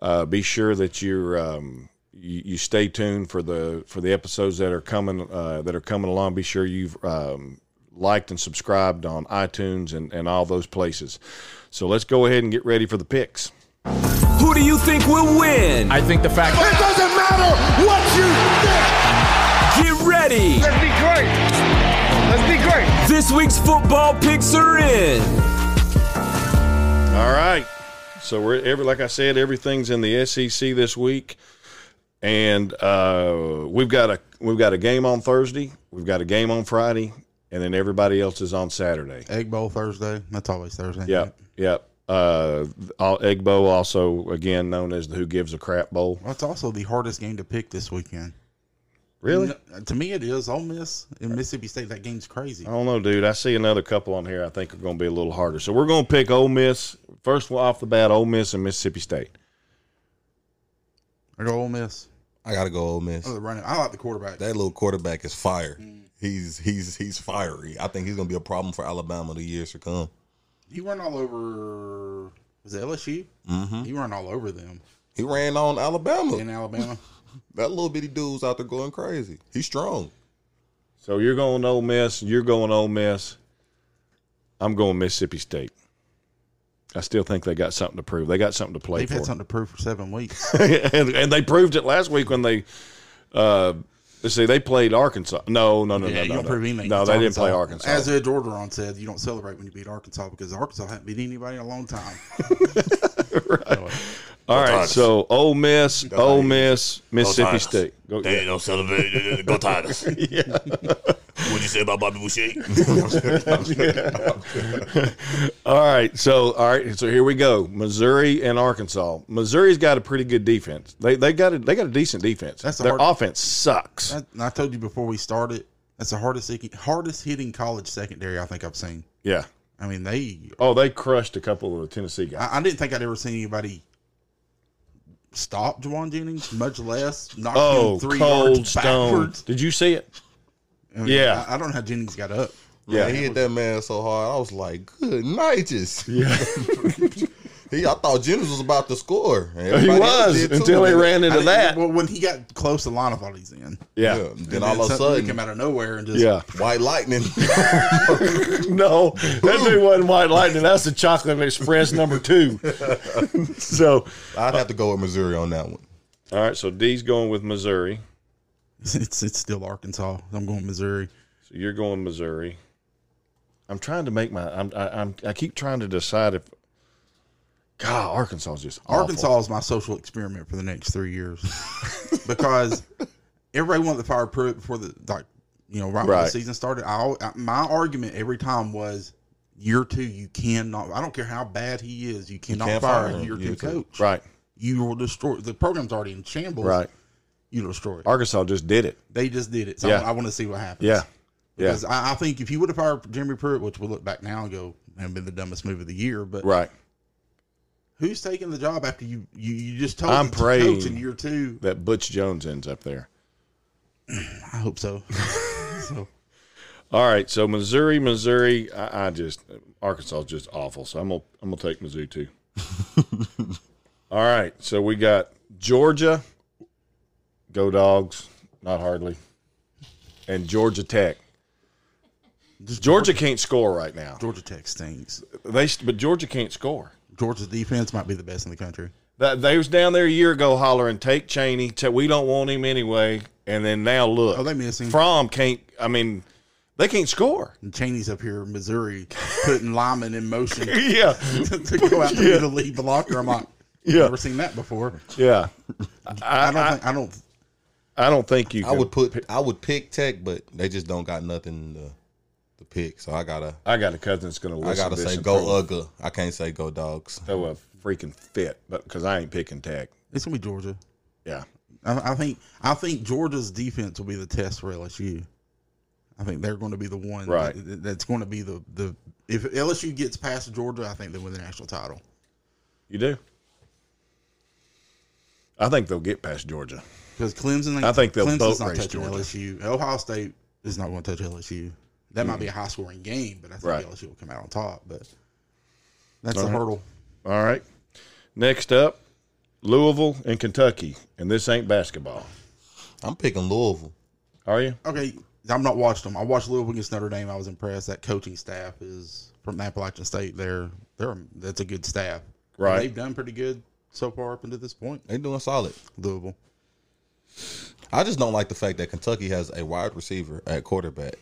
uh, be sure that you're um, you, you stay tuned for the for the episodes that are coming uh, that are coming along. Be sure you've um, liked and subscribed on iTunes and and all those places. So let's go ahead and get ready for the picks. Who do you think will win? I think the fact It doesn't matter what you think. Get ready. Let's be great. Let's be great. This week's football picks are in. All right. So we're every like I said, everything's in the SEC this week, and uh, we've got a we've got a game on Thursday, we've got a game on Friday, and then everybody else is on Saturday. Egg Bowl Thursday. That's always Thursday. Yep, yep. Uh, Egg Bowl, also again known as the Who Gives a Crap Bowl. It's also the hardest game to pick this weekend. Really? No, to me, it is. Ole Miss and Mississippi State. That game's crazy. I don't know, dude. I see another couple on here. I think are going to be a little harder. So we're going to pick Ole Miss first off the bat. Ole Miss and Mississippi State. I go Ole Miss. I gotta go Ole Miss. Oh, running. I like the quarterback. That little quarterback is fire. Mm. He's he's he's fiery. I think he's gonna be a problem for Alabama the years to come. He ran all over. Was it LSU? Mm-hmm. He ran all over them He ran on Alabama. in Alabama. [LAUGHS] That little bitty dude's out there going crazy. He's strong. So you're going Ole Miss. You're going Ole Miss. I'm going Mississippi State. I still think they got something to prove. They got something to play They've for, had something to prove for seven weeks. [LAUGHS] and, and they proved it last week when they. Uh, let's see, they played Arkansas. No, no, no, yeah, no, you no, don't no. prove anything. No, It's they didn't play Arkansas. As Ed Orgeron said, you don't celebrate when you beat Arkansas because Arkansas hasn't beat anybody in a long time. [LAUGHS] [LAUGHS] All right, so Ole Miss, Ole Tigers. Miss, Mississippi Tigers. State. Go, They yeah. ain't no celebrate. Go Tigers. [LAUGHS] What'd you say about Bobby Boucher? [LAUGHS] All right, so all right, so here we go. Missouri and Arkansas. Missouri's got a pretty good defense. They they got a, they got a decent defense. That's the Their hard- offense sucks. That- and I told you before we started, that's the hardest hitting, hardest hitting college secondary I think I've seen. yeah. I mean, they. Oh, they crushed a couple of the Tennessee guys. I, I didn't think I'd ever seen anybody stop Jauan Jennings, much less knock Oh, him three cold yards stone. backwards. Did you see it? I mean, Yeah. I, I don't know how Jennings got up. Yeah. Man, he hit that man so hard. I was like, good night, just. Yeah. [LAUGHS] [LAUGHS] He, I thought Jennings was about to score. And he was until he ran into didn't- that. Well, when he got close to the line, I thought he's in. Yeah. Yeah. Then And all of a something sudden, came out of nowhere and just Yeah. White Lightning. [LAUGHS] [LAUGHS] No, that dude wasn't White Lightning. That's the Chocolate Express number two. [LAUGHS] so, I'd have to go with Missouri on that one. all right. So D's going with Missouri. It's it's still Arkansas. I'm going Missouri. So you're going Missouri. I'm trying to make my. I'm. I, I'm. I keep trying to decide if. God, Arkansas is just awful. Arkansas is my social experiment for the next three years [LAUGHS] because everybody wanted to fire Pruitt before the like you know right, when the season started. I, I my argument every time was year two you cannot. I don't care how bad he is, you cannot can't fire fire a year two coach. Right. You will destroy the program's already in shambles. Right. You destroy it. Arkansas just did it. They just did it. So Yeah. I, want to see what happens. Yeah. Yeah. Because I, I think if you would have fired Jeremy Pruitt, which we look back now and go, have been the dumbest move of the year, but Right. Who's taking the job after you? You, you just told I'm to praying coach in year two. That Butch Jones ends up there. I hope so. [LAUGHS] so All right. So Missouri, Missouri. I, I just Arkansas is just awful. So I'm gonna I'm gonna take Mizzou too. [LAUGHS] All right. So we got Georgia. Go dogs. Not hardly. And Georgia Tech. Georgia can't score right now. Georgia Tech stinks. They but Georgia can't score. Georgia's defense might be the best in the country. That they was down there a year ago hollering, "Take Chaney. Ta- we don't want him anyway." And then now look, Oh, they missing him. From can't. I mean, they can't score. And Chaney's up here in Missouri putting Lyman in motion [LAUGHS] Yeah, [LAUGHS] to go out there to lead the locker. I'm like, Yeah. never seen that before. yeah. [LAUGHS] I, don't think I don't. I don't think you. I can- would put I would pick Tech, but they just don't got nothing to, to pick. So I gotta I got a cousin that's going to lose. I gotta say go throw, Ugga. I can't say go dogs. throw a freaking fit, but because I ain't picking Tech. It's gonna be Georgia. Yeah, I, I think I think Georgia's defense will be the test for LSU. I think they're going to be the one Right. that- that's going to be the the if LSU gets past Georgia, I think they win the national title. you do. I think they'll get past Georgia. Because Clemson, I think they'll Clemson's boat not race touching Georgia. LSU. Ohio State is not going to touch LSU. That might be mm-hmm. a high scoring game, but I think Right. LSU will come out on top. But that's All the right. hurdle. All right. Next up, Louisville and Kentucky, and this ain't basketball. I'm picking Louisville. Are you? Okay, I'm not watched them. I watched Louisville against Notre Dame. I was impressed. That coaching staff is from Appalachian State. They're they're that's a good staff. Right. They've done pretty good so far up until this point. They're doing solid. Louisville. I just don't like the fact that Kentucky has a wide receiver at quarterback.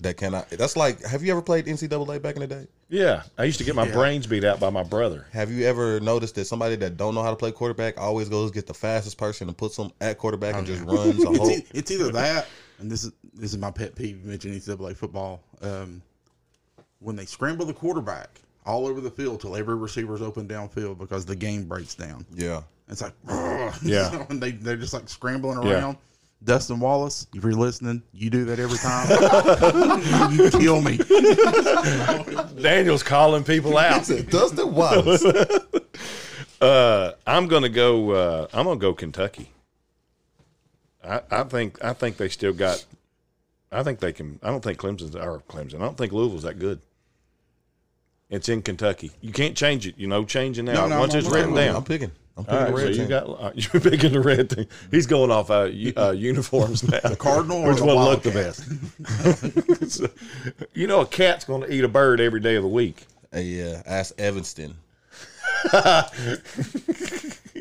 That cannot. That's like. Have you ever played NCAA back in the day? Yeah, I used to get my Yeah. brains beat out by my brother. Have you ever noticed that somebody that don't know how to play quarterback always goes get the fastest person and puts them at quarterback and just runs a [LAUGHS] whole? it's either [LAUGHS] that, and this is this is my pet peeve. You mentioned NCAA football. Um, when they scramble the quarterback all over the field till every receiver's open downfield because the game breaks down. Yeah. It's like, [LAUGHS] Yeah. and they they're just like scrambling Yeah. Around. Dustin Wallace, if you're listening, you do that every time. [LAUGHS] you kill me. Daniel's calling people out. Dustin Wallace. [LAUGHS] Uh, I'm gonna go. Uh, I'm gonna go Kentucky. I, I think. I think they still got. I think they can. I don't think Clemson's or Clemson. I don't think Louisville's that good. It's in Kentucky. You can't change it. You know, changing now No, no, once I'm- it's I'm- written I'm- down. I'm picking. I'm All picking right, the red so you got uh, [LAUGHS] you're picking the red thing. He's going off uh, u- uh, [LAUGHS] uniforms now. The Cardinal or which the one looked the best? [LAUGHS] So, you know, a cat's going to eat a bird every day of the week. Hey, uh, ask Evanston.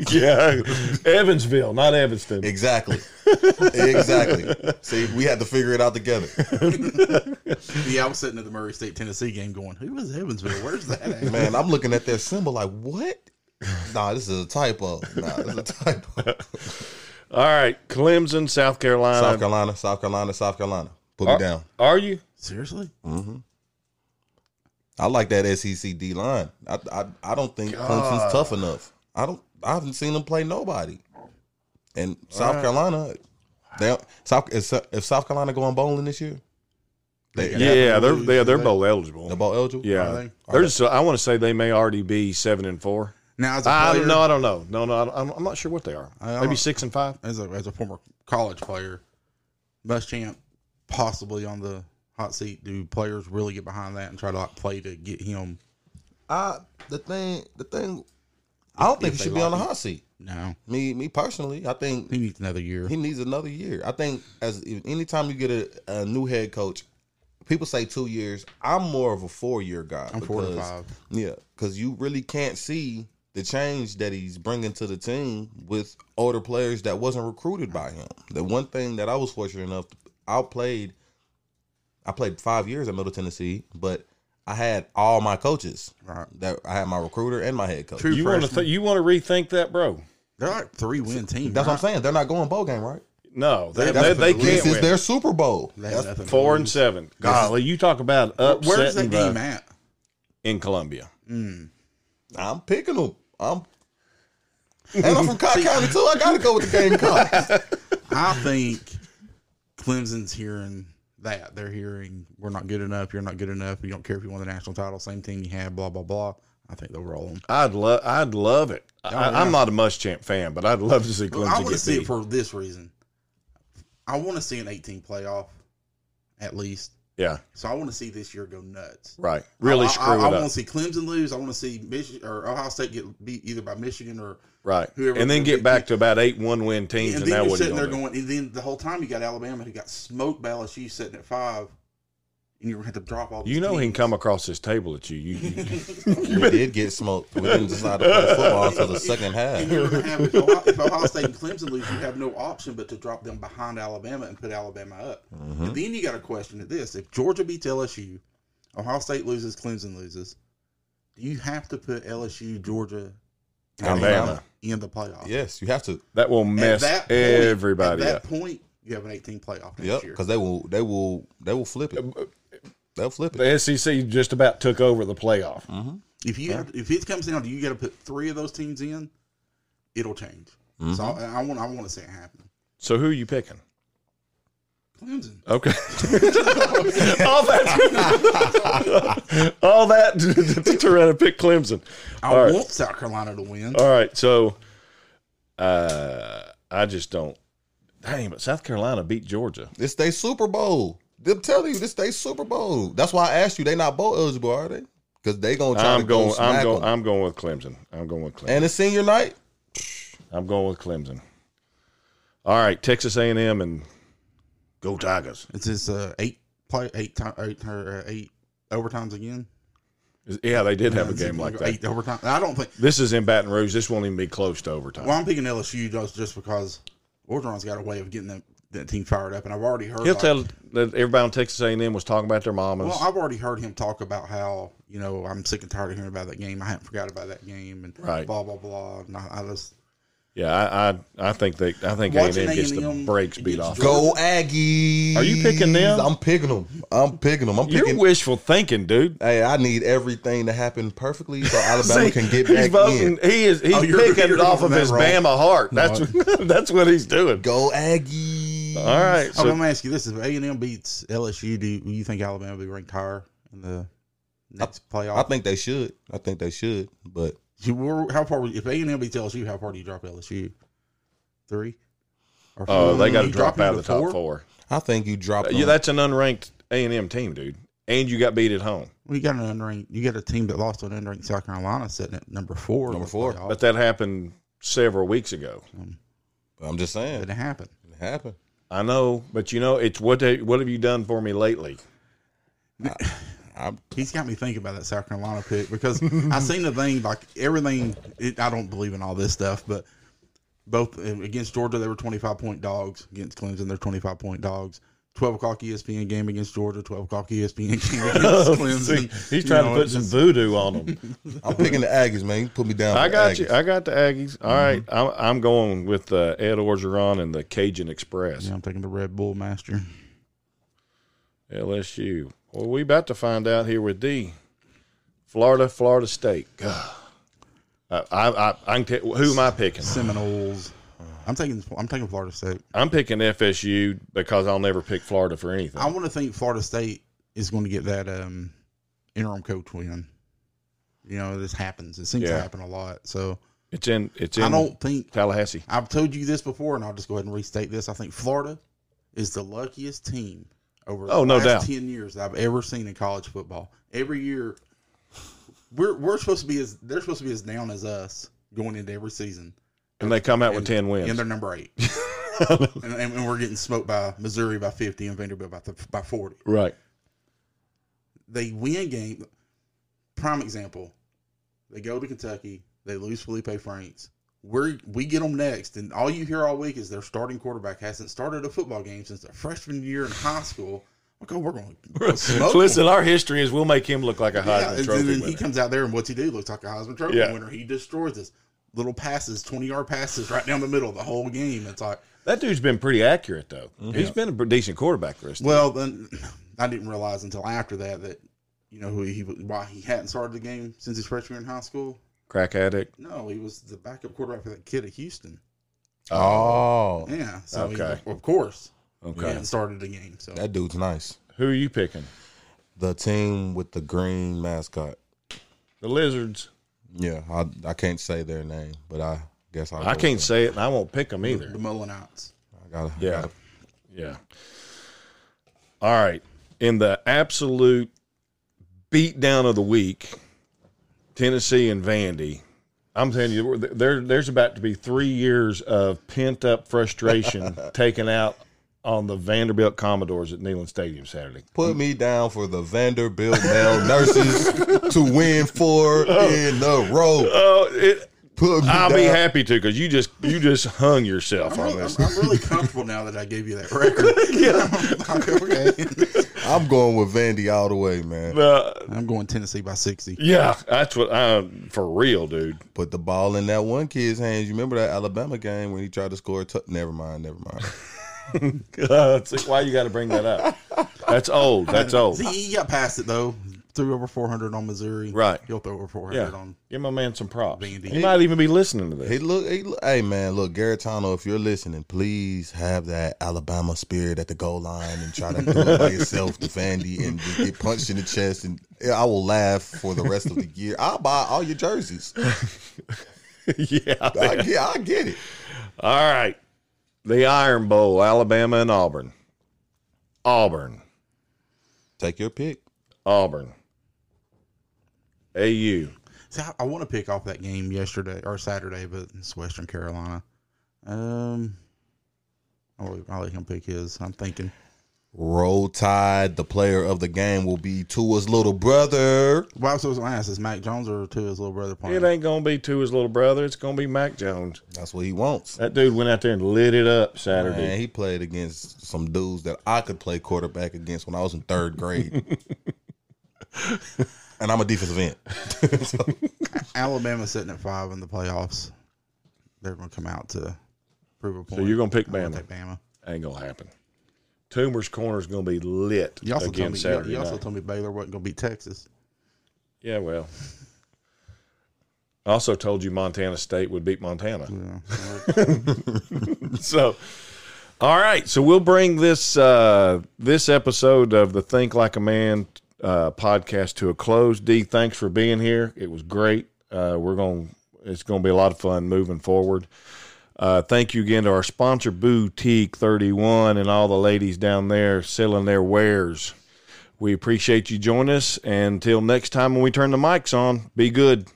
Yeah, Evansville, not Evanston. Exactly. exactly. See, we had to figure it out together. Yeah, I was sitting at the Murray State Tennessee game going, who is Evansville? Where's that at? Man, I'm looking at their symbol like, what? [LAUGHS] Nah, this is a typo. Nah, this is a typo. [LAUGHS] All right, Clemson, South Carolina. South Carolina, South Carolina, South Carolina. Put Are, me down. are you? Seriously? Mm-hmm. I like that SEC D line. I, I I don't think Clemson's tough enough. I don't. I haven't seen them play nobody. And South Carolina, they South if, if South Carolina going bowling this year, they Yeah, they're lose, they're, they're do they? bowl eligible. they're bowl eligible. yeah, Are they? they're just, I want to say they may already be seven and four. Now, as a I player, don't know. I don't know. No, no, I don't- I'm, I'm not sure what they are. Maybe six and five. as a as a former college player, best Muschamp possibly on the hot seat. Do players really get behind that and try to like play to get him? I the thing the thing I don't think If he they should be on the like hot seat. No, Me me personally, I think he needs another year. he needs another year. I think as anytime you get a, a new head coach, people say two years. I'm more of a four year guy. I'm four to five. Yeah, because you really can't see the change that he's bringing to the team with older players that wasn't recruited by him. The one thing that I was fortunate enough, to, I played. I played five years at Middle Tennessee, but I had all my coaches. Right. That I had my recruiter and my head coach. True You want to th- you want to rethink that, bro? They're like three win team. That's what I'm saying. They're not going bowl game, right? No, they, That's they, they can't This is win. their Super Bowl. They have nothing Four and seven. Golly, you talk about Where's that upsetting game the, at? in Columbia. Mm. I'm picking them. I'm and I'm from Cocke County too. I gotta go with the Gamecocks. [LAUGHS] I think Clemson's hearing that. They're hearing we're not good enough. You're not good enough. You don't care if you won the national title. Same team you had. Blah blah blah. I think they'll roll them. I'd love I'd love it. Oh, I, yeah. I'm not a Muschamp fan, but I'd love to see Well, Clemson I want to see beat. it for this reason. I want to see an 18 playoff, at least. Yeah, So I want to see this year go nuts. right. Really I, screw I, I, it want to see Clemson lose. I want to see Michigan or Ohio State get beat either by Michigan or Right. whoever- and then get back to about eight one win teams, and and, then now you're what are you sitting there going going. And then the whole time you got Alabama who got smoked by LSU sitting at five, and you're gonna have to drop all. You know he can come across this table at you. You, you we [LAUGHS] did get smoked. We didn't decide to play football until the second half. And you're gonna have if Ohio, if Ohio State and Clemson lose, you have no option but to drop them behind Alabama and put Alabama up. Mm-hmm. And then you got a question at this: if Georgia beats LSU, Ohio State loses, Clemson loses, do you have to put LSU, Georgia, and Alabama. in the playoff? Yes, you have to. that will mess At that point, everybody At up. that point, you have an 18 playoff next Yep, year. because they will. They will. They will flip it. They'll flip it. The SEC just about took over the playoff. If you have, if it comes down to you got to put three of those teams in, it'll change. So I, I want I want to see it happen. So who are you picking? Clemson. Okay. [LAUGHS] all that. all that to, to try to pick Clemson. I All right. want South Carolina to win. All right. So, uh, I just don't. Dang, but South Carolina beat Georgia. This they Super Bowl. They're telling you this they Super Bowl. That's why I asked you. They not bowl eligible, are they? Because they gonna try I'm to going. smack I'm going. 'em. I'm going with Clemson. I'm going with Clemson. And it's senior night. I'm going with Clemson. All right, Texas A&M and go Tigers. It's this uh, eight play eight time eight or uh, eight overtimes again. Yeah, they did have a game like that. Eight overtime. I don't think. This is in Baton Rouge. This won't even be close to overtime. Well, I'm picking LSU just just because Orgeron's got a way of getting that, that team fired up, and I've already heard. He'll like- tell that everybody on Texas A&M was talking about their mamas. Well, I've already heard him talk about how you know I'm sick and tired of hearing about that game. I haven't forgot about that game, and Right. blah blah blah. And I, I just yeah, I, I I think they I think Watching A&M gets the A&M brakes beat off. Go Aggies. Are you picking them? I'm picking them. I'm picking them. I'm You're picking. wishful thinking, dude. Hey, I need everything to happen perfectly so [LAUGHS] Alabama See, can get he's back voting. in. He is. He's Oh, you're- picking you're off of his wrong. Bama heart. That's [LAUGHS] that's what he's doing. Go Aggies. All right. I'm So gonna ask you this: If A and M beats LSU, do you, do you think Alabama will be ranked higher in the next playoff? I think they should. I think they should. But You were- how far? If A and M beats LSU, how far do you drop LSU? Three. Or oh, four? they got to drop out of the top four. I think you drop. Uh. Yeah, that's an unranked A and M team, dude. And you got beat at home. Well, you got an unranked. You got a team that lost to an unranked South Carolina, sitting at number four. Number four. playoff. But that happened several weeks ago. I'm just saying. Didn't happen. It happened. I know, but you know, it's what they, what have you done for me lately? I'm, He's got me thinking about that South Carolina pick because I seen the thing like everything. It, I don't believe in all this stuff, but both uh, against Georgia they were twenty five point dogs. Against Clemson they're twenty five point dogs. Twelve o'clock ESPN game against Georgia. Twelve o'clock ESPN game against [LAUGHS] Clemson. See, he's You trying know, to put some just- voodoo on them. [LAUGHS] I'm picking the Aggies, man. You put me down. I for the got you. I got the Aggies. All right, I'm, I'm going with uh, Ed Orgeron and the Cajun Express. Yeah, I'm taking the Red Bull Master. LSU. Well, we about to find out here with D. Florida, Florida State. God. Uh, I, I, I can tell, who am I picking? Seminoles. I'm taking. I'm taking Florida State. I'm picking FSU because I'll never pick Florida for anything. I want to think Florida State is going to get that um, interim coach win. You know, this happens. It seems Yeah. to happen a lot. So It's in. It's in. I don't think Tallahassee. I've told you this before, and I'll just go ahead and restate this. I think Florida is the luckiest team over the Oh, no last doubt. ten years that I've ever seen in college football. Every year, we're we're supposed to be as they're supposed to be as down as us going into every season, And they come out with ten wins. and they're number eight. [LAUGHS] and, and we're getting smoked by Missouri by fifty and Vanderbilt by by forty. right. They win game. Prime example. They go to Kentucky. They lose Felipe Franks. We we get them next, and all you hear all week is their starting quarterback hasn't started a football game since their freshman year in high school. Like, oh, we're going [LAUGHS] to smoke. Listen, our history is we'll make him look like a Heisman Yeah, and Trophy then he comes out there and what's he do? Looks like a Heisman Trophy Yeah. winner. He destroys us. Little passes, twenty yard passes right down the middle of the whole game. It's like, That dude's been pretty accurate though. Mm-hmm. He's been a decent quarterback for us. well, then [CLEARS THROAT] I didn't realize until after that that you know who he why he hadn't started the game since his freshman year in high school. Crack addict. No, he was the backup quarterback for that kid at Houston. Oh, Yeah, so he- Okay. of course, he Okay. hadn't started the game. So that dude's nice. Who are you picking? The team with the green mascot. The Lizards. Yeah, I I can't say their name, but I guess I'll I can't say it, and I won't pick them either. The them. I gotta, Yeah. gotta- Yeah. All right. In the absolute beatdown of the week, Tennessee and Vandy. I'm telling you, there there's about to be three years of pent up frustration [LAUGHS] taken out on the Vanderbilt Commodores at Neyland Stadium Saturday. Put me down for the Vanderbilt male nurses to win four in a row. Oh, it, Put me I'll down. be happy to because you just you just hung yourself I'm on really, this. I'm, I'm really comfortable now that I gave you that record. [LAUGHS] yeah, [LAUGHS] okay. I'm going with Vandy all the way, man. Uh, I'm going Tennessee by sixty. yeah, that's what I'm for real, dude. Put the ball in that one kid's hands. You remember that Alabama game when he tried to score a t- Never mind, never mind. [LAUGHS] Uh, see, why you got to bring that up? That's old. That's old. See, he got past it though. Threw over 400 on Missouri. Right. He'll throw over 400 Yeah, on. give my man some props. Vandy. He might even be listening to this. Hey, look, hey, look, hey, man, look, Guarantano, if you're listening, please have that Alabama spirit at the goal line and try to do it by yourself to Vandy and just get punched in the chest. And I will laugh for the rest of the year. I'll buy all your jerseys. [LAUGHS] yeah. I get, I get it. All right. The Iron Bowl, Alabama and Auburn. Auburn. Take your pick. Auburn. AU. See, I, I want to pick off that game yesterday or Saturday, but it's Western Carolina. Um, I'll, I'll let him pick his. I'm thinking. Roll Tide, the player of the game, will be Tua's little brother. Well, I was going to ask, is Mac Jones or Tua's little brother playing? It ain't going to be Tua's little brother. It's going to be Mac Jones. That's what he wants. That dude went out there and lit it up Saturday. Man, he played against some dudes that I could play quarterback against when I was in third grade. [LAUGHS] and I'm a defensive end. [LAUGHS] So, Alabama sitting at five in the playoffs. They're going to come out to prove a point. So you're going to pick I'm gonna Bama. take Bama. Ain't going to happen. Toomer's corner is going to be lit You also again told me. Saturday You also night. told me Baylor wasn't going to beat Texas. Yeah, well. I also told you Montana State would beat Montana. Yeah. [LAUGHS] so all right so we'll bring this uh this episode of the think like a man uh podcast to a close d thanks for being here it was great uh we're gonna it's gonna be a lot of fun moving forward uh thank you again to our sponsor boutique 31 and all the ladies down there selling their wares we appreciate you joining us and until next time when we turn the mics on be good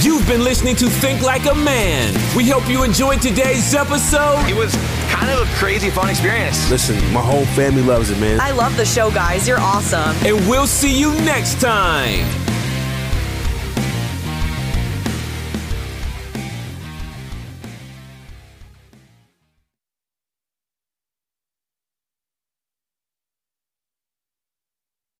You've been listening to Think Like a Man. We hope you enjoyed today's episode. It was kind of a crazy, fun experience. Listen, my whole family loves it, man. I love the show, guys. You're awesome. And we'll see you next time.